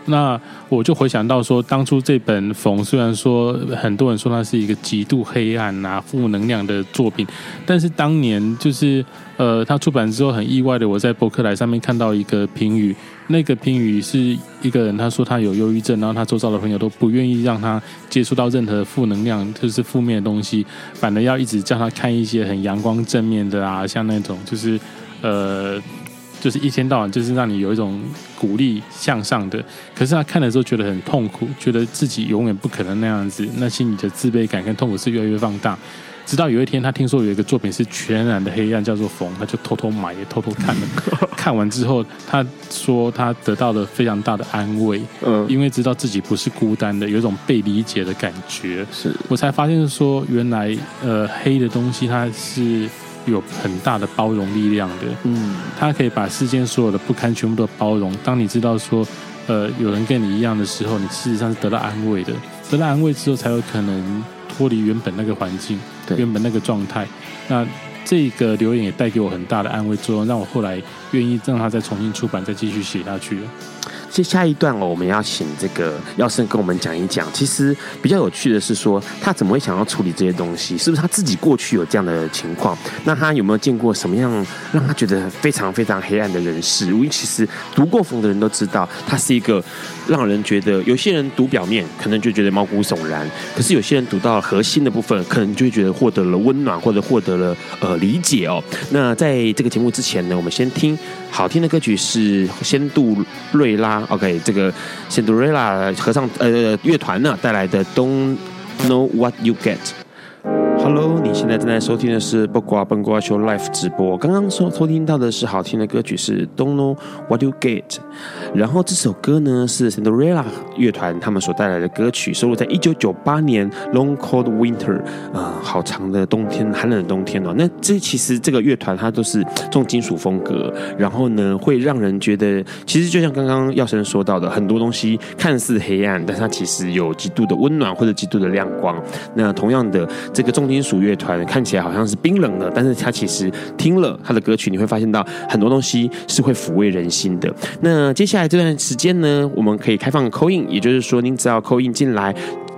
那我就回想到说，当初这本《冯》虽然说很多人说它是一个极度黑暗啊、负能量的作品，但是当年就是呃，它出版之后很意外的，我在博客来上面看到一个评语，那个评语是一个人他说他有忧郁症，然后他周遭的朋友都不愿意让他接触到任何负能量，就是负面的东西，反而要一直叫他看一些很阳光正面的啊，像那种就是呃。就是一天到晚就是让你有一种鼓励向上的，可是他看的时候觉得很痛苦，觉得自己永远不可能那样子，那心里的自卑感跟痛苦是越来越放大。直到有一天，他听说有一个作品是全然的黑暗，叫做《缝》，他就偷偷买，也偷偷看了。(laughs) 看完之后，他说他得到了非常大的安慰，嗯，因为知道自己不是孤单的，有一种被理解的感觉。是我才发现说，原来呃黑的东西它是。有很大的包容力量的，嗯，它可以把世间所有的不堪全部都包容。当你知道说，呃，有人跟你一样的时候，你事实上是得到安慰的。得到安慰之后，才有可能脱离原本那个环境，对，原本那个状态。那这个留言也带给我很大的安慰作用，让我后来愿意让他再重新出版，再继续写下去。接下一段哦，我们要请这个耀升跟我们讲一讲。其实比较有趣的是说，他怎么会想要处理这些东西？是不是他自己过去有这样的情况？那他有没有见过什么样让他觉得非常非常黑暗的人事？因为其实读过冯的人都知道，他是一个让人觉得有些人读表面可能就觉得毛骨悚然，可是有些人读到核心的部分，可能就会觉得获得了温暖或者获得了呃理解哦。那在这个节目之前呢，我们先听好听的歌曲，是仙杜瑞拉。，OK，这个 Cinderella 合唱呃乐团呢带来的 Don't Know What You Get。Hello，你现在正在收听的是不瓜笨瓜秀 Live 直播。刚刚收收听到的是好听的歌曲，是 Don't Know What You Get。然后这首歌呢是 Cinderella 乐团他们所带来的歌曲，收录在一九九八年 Long Cold Winter 啊、好长的冬天，寒冷的冬天哦。那这其实这个乐团它都是重金属风格，然后呢会让人觉得，其实就像刚刚耀生说到的，很多东西看似黑暗，但它其实有极度的温暖或者极度的亮光。那同样的这个重金。金属乐团看起来好像是冰冷的，但是他其实听了他的歌曲，你会发现到很多东西是会抚慰人心的。那接下来这段时间呢，我们可以开放扣印也就是说，您只要扣印进来。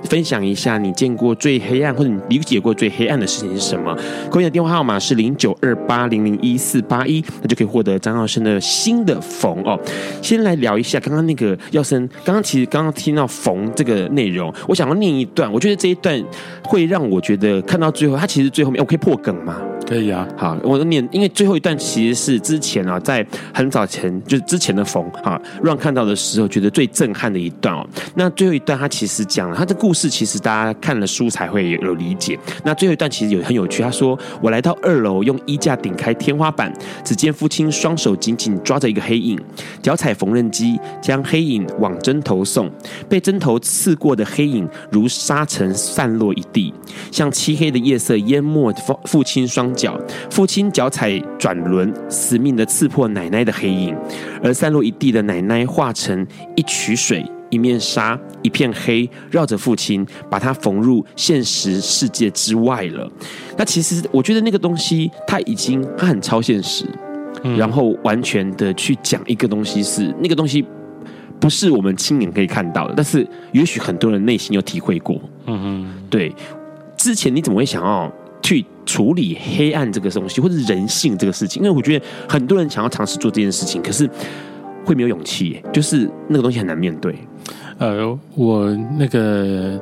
分享一下你见过最黑暗或者你理解过最黑暗的事情是什么？扣音的电话号码是零九二八零零一四八一，那就可以获得张耀生的新的缝哦。先来聊一下刚刚那个耀生，刚刚其实刚刚听到缝这个内容，我想要念一段，我觉得这一段会让我觉得看到最后，他其实最后面我可以破梗吗？可以啊，好，我都念，因为最后一段其实是之前啊，在很早前就是之前的缝啊，让看到的时候觉得最震撼的一段哦。那最后一段他其实讲了他的故故事，其实大家看了书才会有理解。那最后一段其实有很有趣，他说：“我来到二楼，用衣架顶开天花板，只见父亲双手紧紧抓着一个黑影，脚踩缝纫机，将黑影往针头送。被针头刺过的黑影如沙尘散落一地，像漆黑的夜色淹没父父亲双。”脚，父亲脚踩转轮，死命的刺破奶奶的黑影，而散落一地的奶奶化成一曲水、一面纱、一片黑，绕着父亲，把他缝入现实世界之外了。那其实我觉得那个东西，它已经它很超现实，嗯、然后完全的去讲一个东西是那个东西不是我们亲眼可以看到的，但是也许很多人内心有体会过。嗯哼，对，之前你怎么会想要？去处理黑暗这个东西，或者人性这个事情，因为我觉得很多人想要尝试做这件事情，可是会没有勇气，就是那个东西很难面对。呃，我那个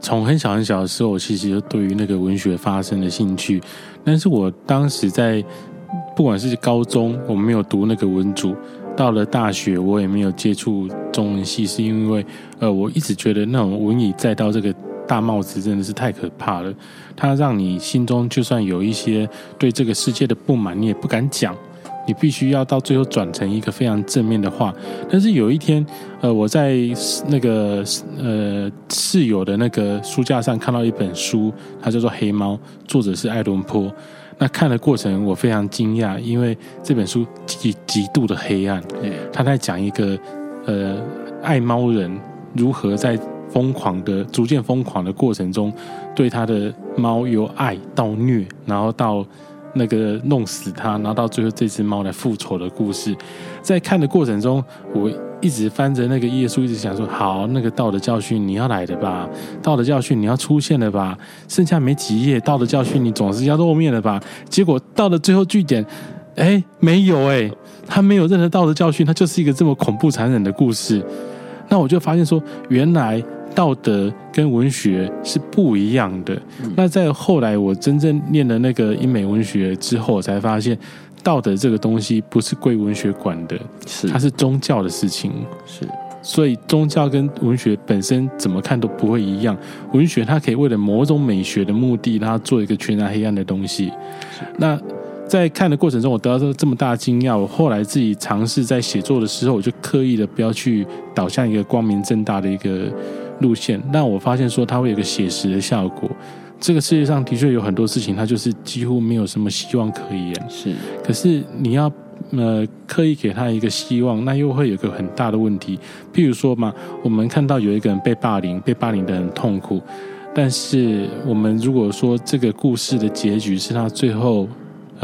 从很小很小的时候，我其实就对于那个文学发生了兴趣，但是我当时在不管是高中，我没有读那个文组，到了大学，我也没有接触中文系，是因为呃，我一直觉得那种文以载道这个。大帽子真的是太可怕了，它让你心中就算有一些对这个世界的不满，你也不敢讲，你必须要到最后转成一个非常正面的话。但是有一天，呃，我在那个呃室友的那个书架上看到一本书，它叫做《黑猫》，作者是爱伦坡。那看的过程我非常惊讶，因为这本书极极度的黑暗，他在讲一个呃爱猫人如何在。疯狂的、逐渐疯狂的过程中，对他的猫由爱到虐，然后到那个弄死他，然后到最后这只猫来复仇的故事。在看的过程中，我一直翻着那个页数，一直想说：好，那个道的教训你要来的吧？道的教训你要出现了吧？剩下没几页，道的教训你总是要露面了吧？结果到了最后句点，哎，没有哎，他没有任何道的教训，他就是一个这么恐怖残忍的故事。那我就发现说，原来。道德跟文学是不一样的。那在后来我真正念了那个英美文学之后，我才发现道德这个东西不是归文学管的，是它是宗教的事情。是，所以宗教跟文学本身怎么看都不会一样。文学它可以为了某种美学的目的，然后做一个全然黑暗的东西。那在看的过程中，我得到这这么大的惊讶。我后来自己尝试在写作的时候，我就刻意的不要去导向一个光明正大的一个。路线，但我发现说它会有个写实的效果。这个世界上的确有很多事情，它就是几乎没有什么希望可言。是，可是你要呃刻意给他一个希望，那又会有个很大的问题。譬如说嘛，我们看到有一个人被霸凌，被霸凌的很痛苦，但是我们如果说这个故事的结局是他最后。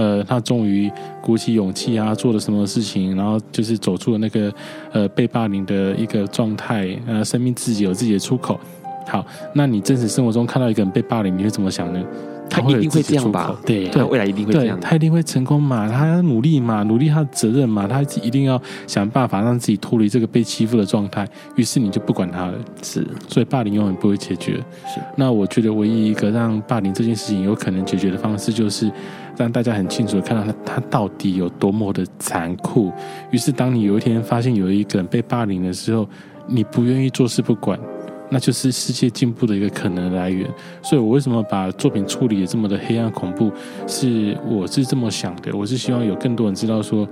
呃，他终于鼓起勇气啊，做了什么事情，然后就是走出了那个呃被霸凌的一个状态，呃，生命自己有自己的出口。好，那你真实生活中看到一个人被霸凌，你会怎么想呢？他一定会这样吧？对对，未来一定会这样，他一定会成功嘛？他要努力嘛？努力他的责任嘛？他一定要想办法让自己脱离这个被欺负的状态。于是你就不管他了，是，所以霸凌永远不会解决。是，那我觉得唯一一个让霸凌这件事情有可能解决的方式，就是让大家很清楚看到他他到底有多么的残酷。于是当你有一天发现有一个人被霸凌的时候，你不愿意坐视不管。那就是世界进步的一个可能来源，所以我为什么把作品处理的这么的黑暗恐怖？是我是这么想的，我是希望有更多人知道说，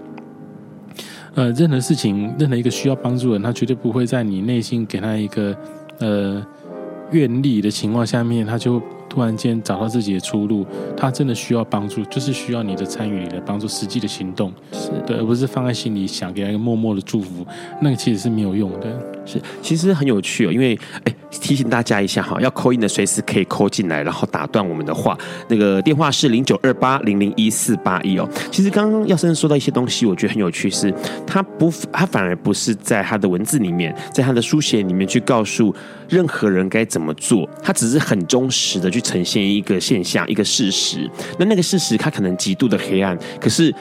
呃，任何事情，任何一个需要帮助的人，他绝对不会在你内心给他一个呃愿力的情况下面，他就。突然间找到自己的出路，他真的需要帮助，就是需要你的参与，你的帮助，实际的行动，是对，而不是放在心里想，给他一个默默的祝福，那个其实是没有用的。是，其实很有趣哦，因为哎，提醒大家一下哈，要 call in 的随时可以 call 进来，然后打断我们的话，那个电话是零九二八零零一四八一哦。其实刚刚耀森说到一些东西，我觉得很有趣，是他不，他反而不是在他的文字里面，在他的书写里面去告诉任何人该怎么做，他只是很忠实的去呈现一个现象，一个事实。那那个事实，他可能极度的黑暗，可是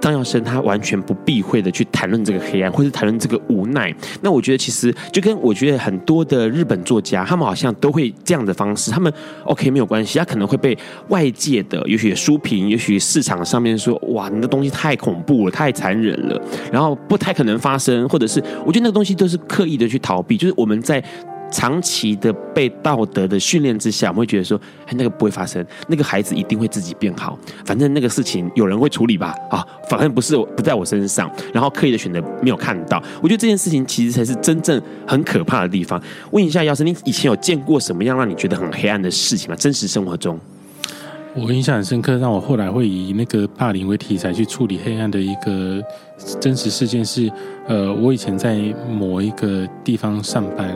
张耀生他完全不避讳的去谈论这个黑暗，或是谈论这个无奈。那我觉得其实就跟我觉得很多的日本作家，他们好像都会这样的方式。他们 OK 没有关系，他可能会被外界的，也许书评，也许市场上面说，哇，你的东西太恐怖了，太残忍了，然后不太可能发生，或者是我觉得那个东西都是刻意的去逃避，就是我们在。长期的被道德的训练之下，我们会觉得说，哎，那个不会发生，那个孩子一定会自己变好，反正那个事情有人会处理吧，啊，反正不是不在我身上，然后刻意的选择没有看到，我觉得这件事情其实才是真正很可怕的地方。问一下，姚生，你以前有见过什么样让你觉得很黑暗的事情吗？真实生活中，我印象很深刻，让我后来会以那个霸凌为题材去处理黑暗的一个真实事件是，呃，我以前在某一个地方上班。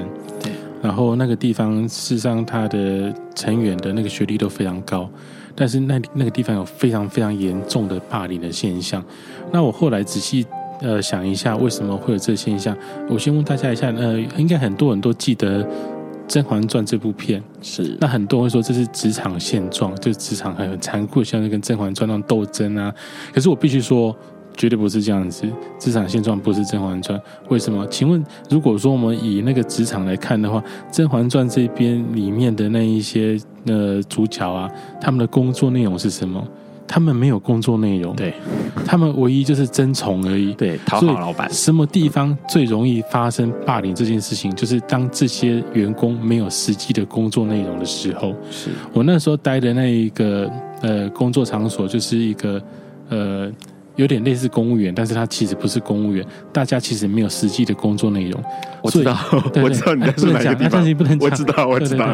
然后那个地方，事实上他的成员的那个学历都非常高，但是那那个地方有非常非常严重的霸凌的现象。那我后来仔细呃想一下，为什么会有这个现象？我先问大家一下，呃，应该很多人都记得《甄嬛传》这部片，是。那很多人会说这是职场现状，就是职场很残酷，像是跟《甄嬛传》那种斗争啊。可是我必须说。绝对不是这样子，职场现状不是《甄嬛传》。为什么？请问，如果说我们以那个职场来看的话，《甄嬛传》这边里面的那一些呃主角啊，他们的工作内容是什么？他们没有工作内容，对，他们唯一就是争宠而已，对，讨好老板。什么地方最容易发生霸凌这件事情？就是当这些员工没有实际的工作内容的时候。是我那时候待的那一个呃工作场所，就是一个呃。有点类似公务员，但是他其实不是公务员。大家其实没有实际的工作内容。我知道，我知道你在说哪个地方。但是你不能讲。我知道，我知道。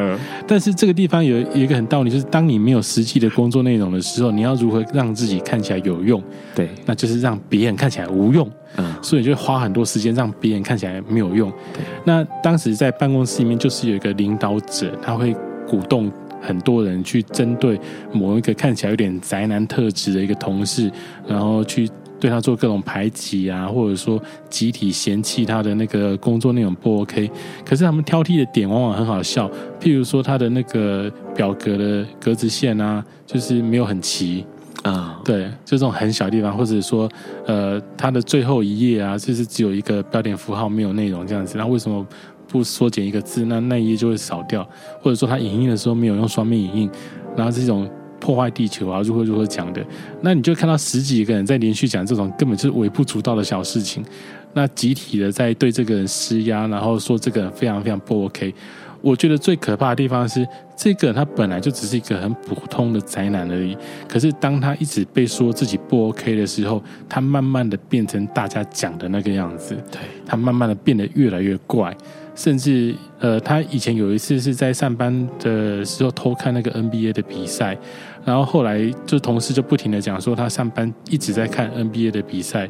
但是这个地方有有一个很道理，就是当你没有实际的工作内容的时候，你要如何让自己看起来有用？对，那就是让别人看起来无用。嗯，所以就花很多时间让别人看起来没有用。对，那当时在办公室里面，就是有一个领导者，他会鼓动。很多人去针对某一个看起来有点宅男特质的一个同事，然后去对他做各种排挤啊，或者说集体嫌弃他的那个工作内容不 OK。可是他们挑剔的点往往很好笑，譬如说他的那个表格的格子线啊，就是没有很齐啊，对，就这种很小的地方，或者说呃，他的最后一页啊，就是只有一个标点符号，没有内容这样子。那为什么？不缩减一个字，那那一页就会少掉，或者说他影印的时候没有用双面影印，然后这种破坏地球啊，如何如何讲的，那你就看到十几个人在连续讲这种根本就是微不足道的小事情，那集体的在对这个人施压，然后说这个人非常非常不 OK。我觉得最可怕的地方是，这个人他本来就只是一个很普通的宅男而已，可是当他一直被说自己不 OK 的时候，他慢慢的变成大家讲的那个样子，对，他慢慢的变得越来越怪。甚至，呃，他以前有一次是在上班的时候偷看那个 NBA 的比赛，然后后来就同事就不停的讲说他上班一直在看 NBA 的比赛，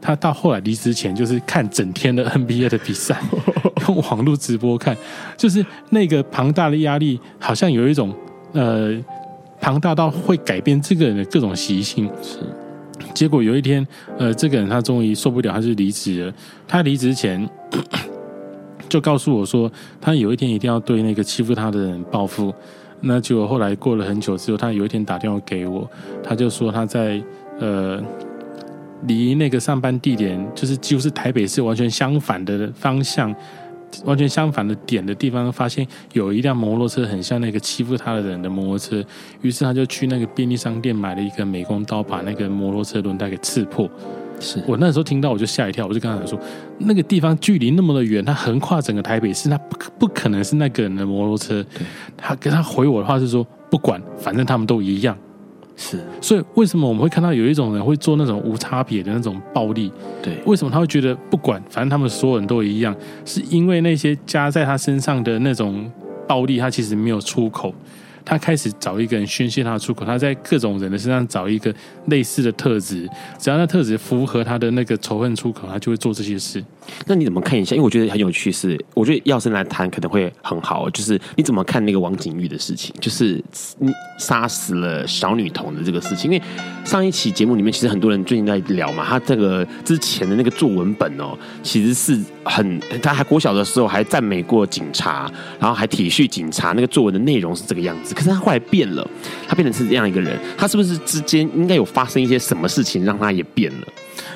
他到后来离职前就是看整天的 (laughs) NBA 的比赛，用网络直播看，就是那个庞大的压力，好像有一种呃庞大到会改变这个人的各种习性。是，结果有一天，呃，这个人他终于受不了，他就离职了。他离职前。就告诉我说，他有一天一定要对那个欺负他的人报复。那结果后来过了很久之后，他有一天打电话给我，他就说他在呃离那个上班地点就是几乎是台北市完全相反的方向。完全相反的点的地方，发现有一辆摩托车很像那个欺负他的人的摩托车，于是他就去那个便利商店买了一个美工刀，把那个摩托车轮胎给刺破。是我那时候听到我就吓一跳，我就跟他讲说，那个地方距离那么的远，他横跨整个台北市，那不不可能是那个人的摩托车。他跟他回我的话是说，不管，反正他们都一样。是，所以为什么我们会看到有一种人会做那种无差别的那种暴力？对，为什么他会觉得不管，反正他们所有人都一样？是因为那些加在他身上的那种暴力，他其实没有出口。他开始找一个人宣泄他的出口，他在各种人的身上找一个类似的特质，只要那特质符合他的那个仇恨出口，他就会做这些事。那你怎么看一下？因为我觉得很有趣，是我觉得要生来谈可能会很好。就是你怎么看那个王景玉的事情？就是你杀死了小女童的这个事情。因为上一期节目里面，其实很多人最近在聊嘛，他这个之前的那个作文本哦，其实是很他还国小的时候还赞美过警察，然后还体恤警察。那个作文的内容是这个样子。可是他后来变了，他变成是这样一个人，他是不是之间应该有发生一些什么事情让他也变了？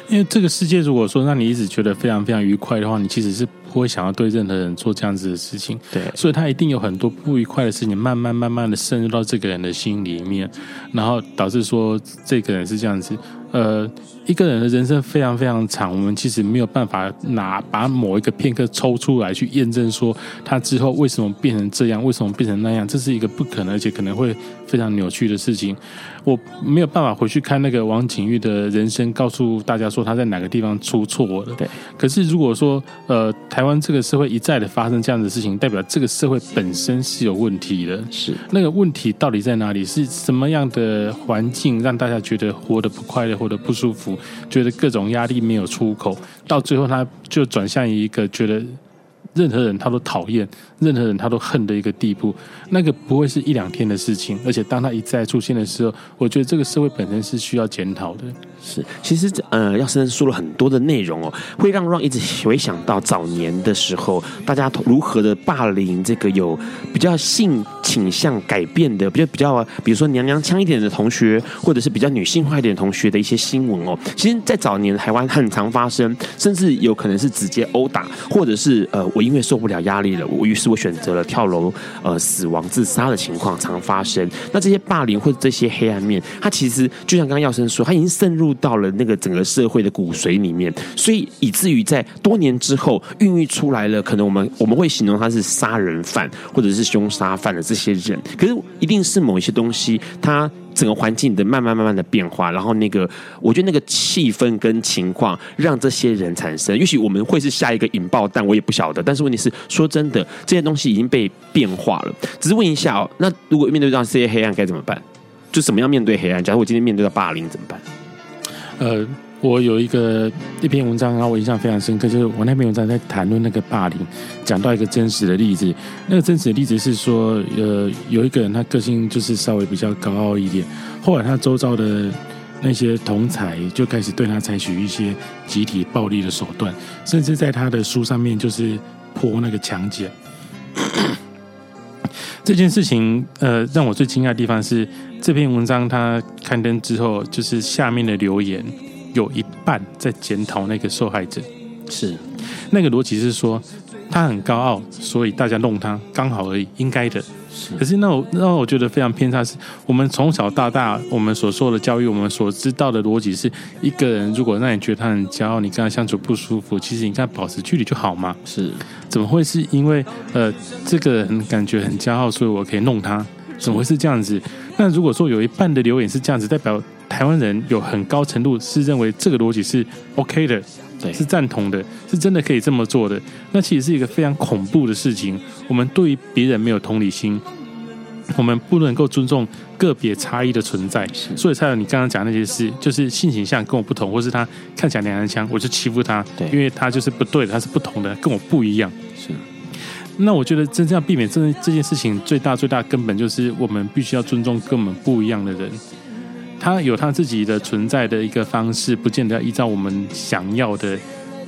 因为这个世界，如果说让你一直觉得非常非常愉快的话，你其实是不会想要对任何人做这样子的事情。对，所以他一定有很多不愉快的事情，慢慢慢慢的渗入到这个人的心里面，然后导致说这个人是这样子。呃，一个人的人生非常非常长，我们其实没有办法拿把某一个片刻抽出来去验证说他之后为什么变成这样，为什么变成那样，这是一个不可能，而且可能会非常扭曲的事情。我没有办法回去看那个王景玉的人生，告诉大家说他在哪个地方出错了。对。可是如果说呃，台湾这个社会一再的发生这样的事情，代表这个社会本身是有问题的。是。那个问题到底在哪里？是什么样的环境让大家觉得活得不快乐？活得不舒服，觉得各种压力没有出口，到最后他就转向一个觉得任何人他都讨厌，任何人他都恨的一个地步。那个不会是一两天的事情，而且当他一再出现的时候，我觉得这个社会本身是需要检讨的。是，其实呃，耀生说了很多的内容哦，会让让一直回想到早年的时候，大家如何的霸凌这个有比较性倾向改变的，比较比较，比如说娘娘腔一点的同学，或者是比较女性化一点的同学的一些新闻哦。其实，在早年台湾很常发生，甚至有可能是直接殴打，或者是呃，我因为受不了压力了，我于是我选择了跳楼呃死亡自杀的情况常发生。那这些霸凌或者这些黑暗面，它其实就像刚刚耀生说，它已经渗入。到了那个整个社会的骨髓里面，所以以至于在多年之后孕育出来了，可能我们我们会形容他是杀人犯或者是凶杀犯的这些人，可是一定是某一些东西，它整个环境的慢慢慢慢的变化，然后那个我觉得那个气氛跟情况让这些人产生，也许我们会是下一个引爆弹，我也不晓得。但是问题是，说真的，这些东西已经被变化了。只是问一下哦，那如果面对到这些黑暗该怎么办？就怎么样面对黑暗？假如我今天面对到霸凌怎么办？呃，我有一个一篇文章，然后我印象非常深刻，就是我那篇文章在谈论那个霸凌，讲到一个真实的例子。那个真实的例子是说，呃，有一个人他个性就是稍微比较高傲一点，后来他周遭的那些同才就开始对他采取一些集体暴力的手段，甚至在他的书上面就是泼那个强碱。这件事情，呃，让我最惊讶的地方是，这篇文章它刊登之后，就是下面的留言有一半在检讨那个受害者，是。那个逻辑是说他很高傲，所以大家弄他刚好而已，应该的。可是那我那我觉得非常偏差，是我们从小到大我们所受的教育，我们所知道的逻辑是，一个人如果让你觉得他很骄傲，你跟他相处不舒服，其实你跟他保持距离就好嘛？是，怎么会是因为呃这个人感觉很骄傲，所以我可以弄他？怎么会是这样子？那如果说有一半的留言是这样子，代表台湾人有很高程度是认为这个逻辑是 OK 的。对，是赞同的，是真的可以这么做的。那其实是一个非常恐怖的事情。我们对于别人没有同理心，我们不能够尊重个别差异的存在，所以才有你刚刚讲那些事，就是性倾向跟我不同，或是他看起来娘娘腔，我就欺负他，对，因为他就是不对的，他是不同的，跟我不一样。是。那我觉得真正要避免这这件事情，最大最大根本就是我们必须要尊重跟我们不一样的人。他有他自己的存在的一个方式，不见得要依照我们想要的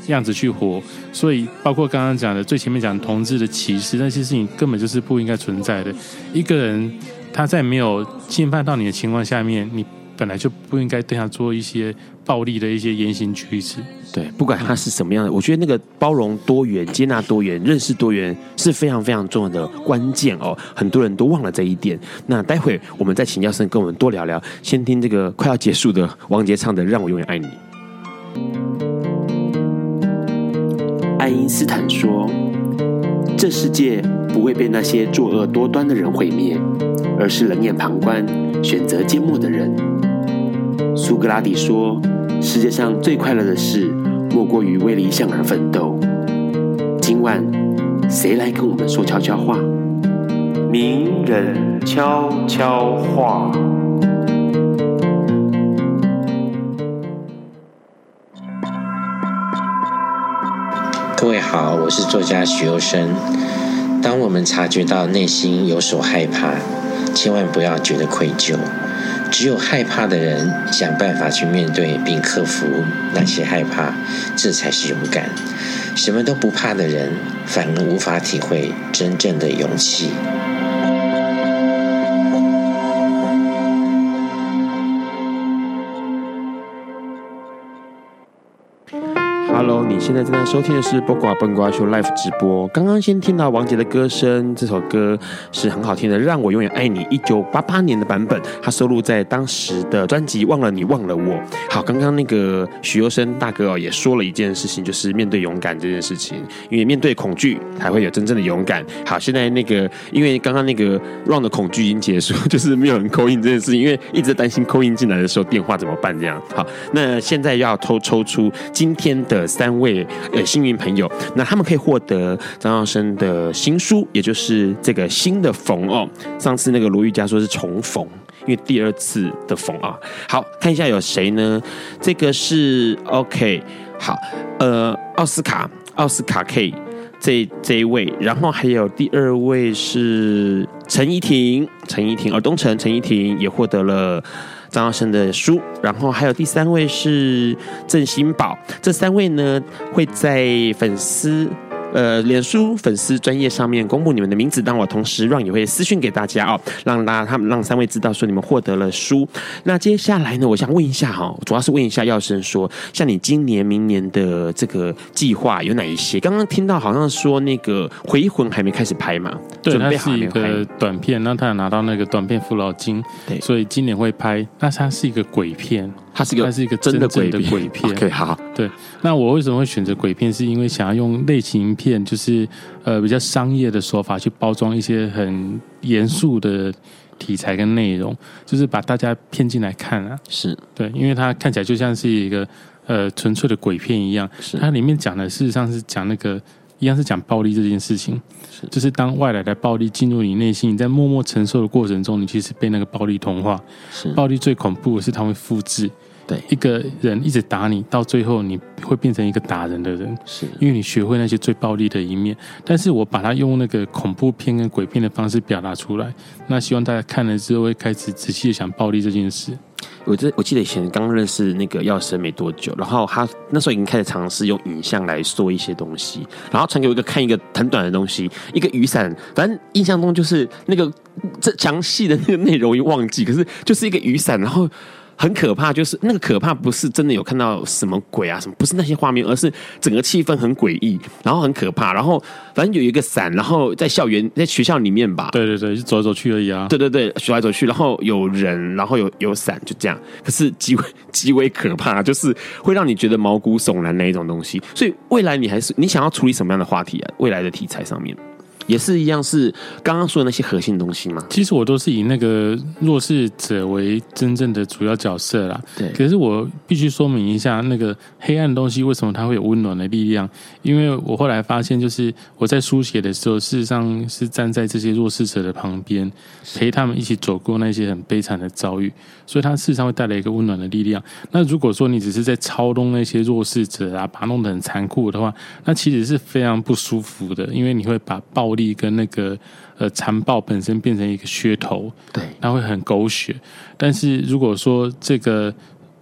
样子去活。所以，包括刚刚讲的最前面讲同志的歧视，那些事情根本就是不应该存在的。一个人他在没有侵犯到你的情况下面，你本来就不应该对他做一些暴力的一些言行举止。对，不管他是什么样的，我觉得那个包容多元、接纳多元、认识多元是非常非常重要的关键哦。很多人都忘了这一点。那待会我们再请耀森跟我们多聊聊。先听这个快要结束的王杰唱的《让我永远爱你》。爱因斯坦说：“这世界不会被那些作恶多端的人毁灭，而是冷眼旁观、选择缄默的人。”苏格拉底说：“世界上最快乐的事，莫过于为理想而奋斗。”今晚，谁来跟我们说悄悄话？名人悄悄话。各位好，我是作家许攸生。当我们察觉到内心有所害怕，千万不要觉得愧疚。只有害怕的人想办法去面对并克服那些害怕，这才是勇敢。什么都不怕的人，反而无法体会真正的勇气。你现在正在收听的是《播瓜笨瓜秀》Live 直播。刚刚先听到王杰的歌声，这首歌是很好听的，《让我永远爱你》，一九八八年的版本，它收录在当时的专辑《忘了你忘了我》。好，刚刚那个许攸生大哥哦，也说了一件事情，就是面对勇敢这件事情，因为面对恐惧才会有真正的勇敢。好，现在那个因为刚刚那个 Run 的恐惧已经结束，就是没有人 call in 这件事情，因为一直担心 call in 进来的时候电话怎么办这样。好，那现在要抽抽出今天的三三位。呃，幸运朋友，那他们可以获得张耀升的新书，也就是这个新的逢哦。上次那个罗玉佳说是重逢，因为第二次的逢啊。好，看一下有谁呢？这个是 OK，好，呃，奥斯卡，奥斯卡 K 这这一位，然后还有第二位是陈怡婷，陈怡婷，尔东城，陈怡婷也获得了。张耀生的书，然后还有第三位是郑新宝，这三位呢会在粉丝。呃，脸书粉丝专业上面公布你们的名字，当我同时让也会私讯给大家哦，让大家他们让三位知道说你们获得了书。那接下来呢，我想问一下哈，主要是问一下耀生说，像你今年、明年的这个计划有哪一些？刚刚听到好像说那个《回魂》还没开始拍嘛？对，准备好是一个短片，那他有拿到那个短片辅导金，对，所以今年会拍。那它是一个鬼片。它是一个，它是一个真的鬼的鬼片。OK，好。对，那我为什么会选择鬼片？是因为想要用类型片，就是呃比较商业的手法去包装一些很严肃的题材跟内容，就是把大家骗进来看啊。是对，因为它看起来就像是一个呃纯粹的鬼片一样。是，它里面讲的事实上是讲那个。一样是讲暴力这件事情，是就是当外来的暴力进入你内心，你在默默承受的过程中，你其实被那个暴力同化。是暴力最恐怖的是它会复制。对，一个人一直打你，到最后你会变成一个打人的人，是因为你学会那些最暴力的一面。但是我把它用那个恐怖片跟鬼片的方式表达出来，那希望大家看了之后会开始仔细的想暴力这件事。我这我记得以前刚认识那个药神没多久，然后他那时候已经开始尝试用影像来说一些东西，然后传给我一个看一个很短的东西，一个雨伞，反正印象中就是那个这详细的那个内容一忘记，可是就是一个雨伞，然后。很可怕，就是那个可怕不是真的有看到什么鬼啊什么，不是那些画面，而是整个气氛很诡异，然后很可怕，然后反正有一个伞，然后在校园在学校里面吧，对对对，就走来走去而已啊，对对对，走来走去，然后有人，然后有有伞，就这样，可是极为极为可怕，就是会让你觉得毛骨悚然那一种东西，所以未来你还是你想要处理什么样的话题啊？未来的题材上面。也是一样，是刚刚说的那些核心东西吗？其实我都是以那个弱势者为真正的主要角色啦。对。可是我必须说明一下，那个黑暗的东西为什么它会有温暖的力量？因为我后来发现，就是我在书写的时候，事实上是站在这些弱势者的旁边，陪他们一起走过那些很悲惨的遭遇，所以它事实上会带来一个温暖的力量。那如果说你只是在操弄那些弱势者啊，把它弄得很残酷的话，那其实是非常不舒服的，因为你会把暴力跟那个呃残暴本身变成一个噱头，对，那会很狗血。但是如果说这个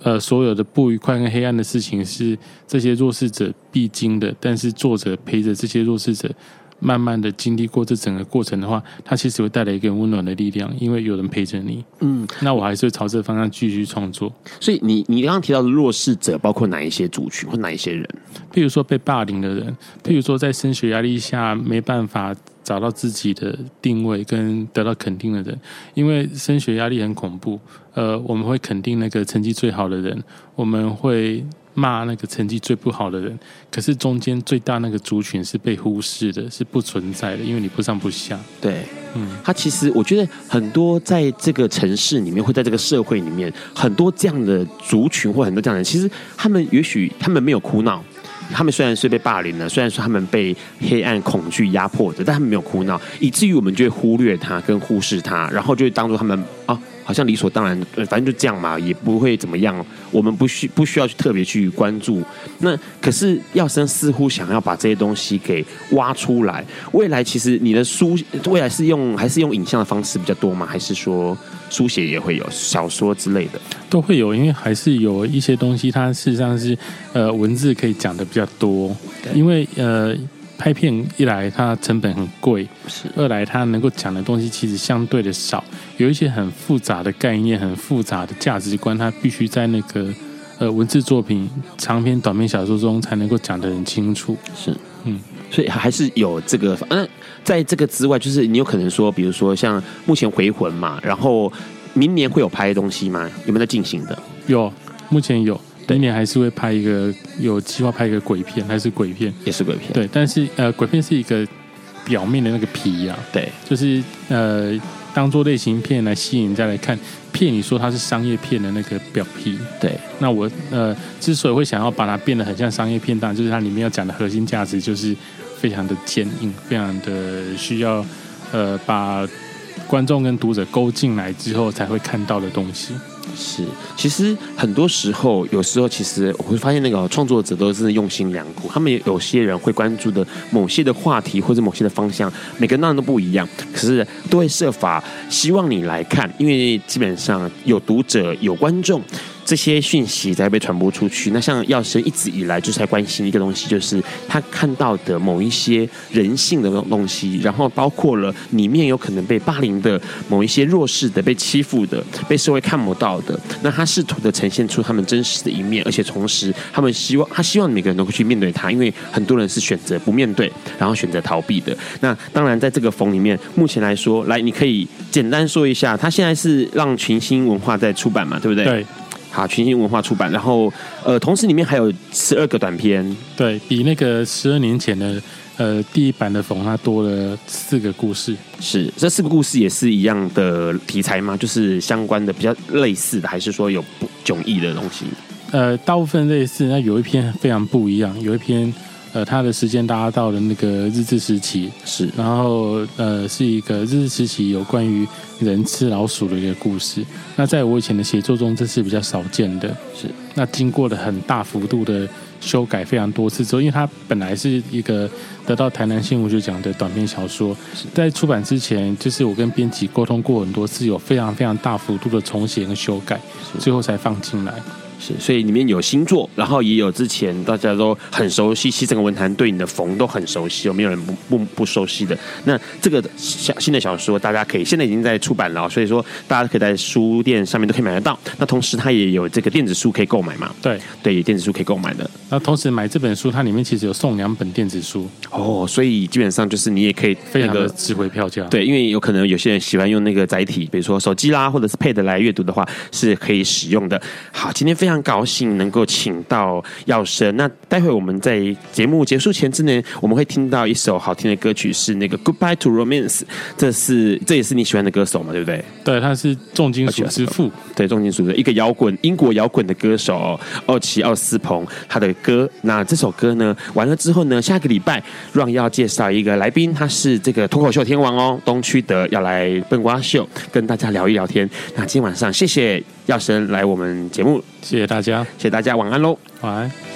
呃，所有的不愉快跟黑暗的事情是这些弱势者必经的，但是作者陪着这些弱势者。慢慢的经历过这整个过程的话，它其实会带来一个温暖的力量，因为有人陪着你。嗯，那我还是会朝这个方向继续创作。所以你你刚刚提到的弱势者包括哪一些族群或哪一些人？譬如说被霸凌的人，譬如说在升学压力下没办法找到自己的定位跟得到肯定的人，因为升学压力很恐怖。呃，我们会肯定那个成绩最好的人，我们会。骂那个成绩最不好的人，可是中间最大那个族群是被忽视的，是不存在的，因为你不上不下。对，嗯，他其实我觉得很多在这个城市里面，或在这个社会里面，很多这样的族群或很多这样的人，其实他们也许他们没有哭闹，他们虽然是被霸凌了，虽然说他们被黑暗恐惧压迫着，但他们没有哭闹，以至于我们就会忽略他跟忽视他，然后就会当做他们啊。好像理所当然，反正就这样嘛，也不会怎么样。我们不需不需要去特别去关注。那可是耀生似乎想要把这些东西给挖出来。未来其实你的书，未来是用还是用影像的方式比较多吗？还是说书写也会有小说之类的都会有？因为还是有一些东西，它事实上是呃文字可以讲的比较多。因为呃。拍片一来它成本很贵，是二来它能够讲的东西其实相对的少，有一些很复杂的概念、很复杂的价值观，它必须在那个呃文字作品、长篇、短篇小说中才能够讲得很清楚。是，嗯，所以还是有这个。嗯，在这个之外，就是你有可能说，比如说像目前回魂嘛，然后明年会有拍东西吗？有没有在进行的？有，目前有。明年还是会拍一个，有计划拍一个鬼片，还是鬼片，也是鬼片。对，但是呃，鬼片是一个表面的那个皮啊，对，就是呃，当做类型片来吸引人家来看。骗你说它是商业片的那个表皮，对。那我呃，之所以会想要把它变得很像商业片，当然就是它里面要讲的核心价值就是非常的坚硬，非常的需要呃，把观众跟读者勾进来之后才会看到的东西。是，其实很多时候，有时候其实我会发现，那个创作者都是用心良苦。他们有些人会关注的某些的话题或者某些的方向，每个人都不一样，可是都会设法希望你来看，因为基本上有读者有观众。这些讯息才被传播出去。那像耀升一直以来就是在关心一个东西，就是他看到的某一些人性的东西，然后包括了里面有可能被霸凌的某一些弱势的、被欺负的、被社会看不到的。那他试图的呈现出他们真实的一面，而且同时他们希望他希望每个人都会去面对他，因为很多人是选择不面对，然后选择逃避的。那当然，在这个缝里面，目前来说，来你可以简单说一下，他现在是让群星文化在出版嘛，对不对？对。好，群星文化出版，然后呃，同时里面还有十二个短篇，对，比那个十二年前的呃第一版的缝它多了四个故事。是，这四个故事也是一样的题材吗？就是相关的比较类似的，还是说有不迥异的东西？呃，大部分类似，那有一篇非常不一样，有一篇。呃，他的时间拉到了那个日治时期，是，然后呃，是一个日治时期有关于人吃老鼠的一个故事。那在我以前的写作中，这是比较少见的。是，那经过了很大幅度的修改，非常多次之后，因为它本来是一个得到台南新文学奖的短篇小说，在出版之前，就是我跟编辑沟通过很多次，有非常非常大幅度的重写跟修改，最后才放进来。是，所以里面有新作，然后也有之前大家都很熟悉，其实整个文坛对你的缝都很熟悉，有没有人不不不熟悉的？那这个小新的小说，大家可以现在已经在出版了，所以说大家可以在书店上面都可以买得到。那同时它也有这个电子书可以购买嘛？对对，电子书可以购买的。那同时买这本书，它里面其实有送两本电子书哦，所以基本上就是你也可以非常的值回票价。对，因为有可能有些人喜欢用那个载体，比如说手机啦，或者是 Pad 来阅读的话，是可以使用的。好，今天非常高兴能够请到药师。那待会我们在节目结束前之内，我们会听到一首好听的歌曲，是那个 Goodbye to Romance。这是这也是你喜欢的歌手嘛？对不对？对，他是重金属之父。对，重金属的一个摇滚英国摇滚的歌手奥奇奥斯鹏，他的歌。那这首歌呢，完了之后呢，下个礼拜让要介绍一个来宾，他是这个脱口秀天王哦，东区的要来笨瓜秀跟大家聊一聊天。那今天晚上谢谢耀神来我们节目，谢谢大家，谢谢大家，晚安喽，晚安。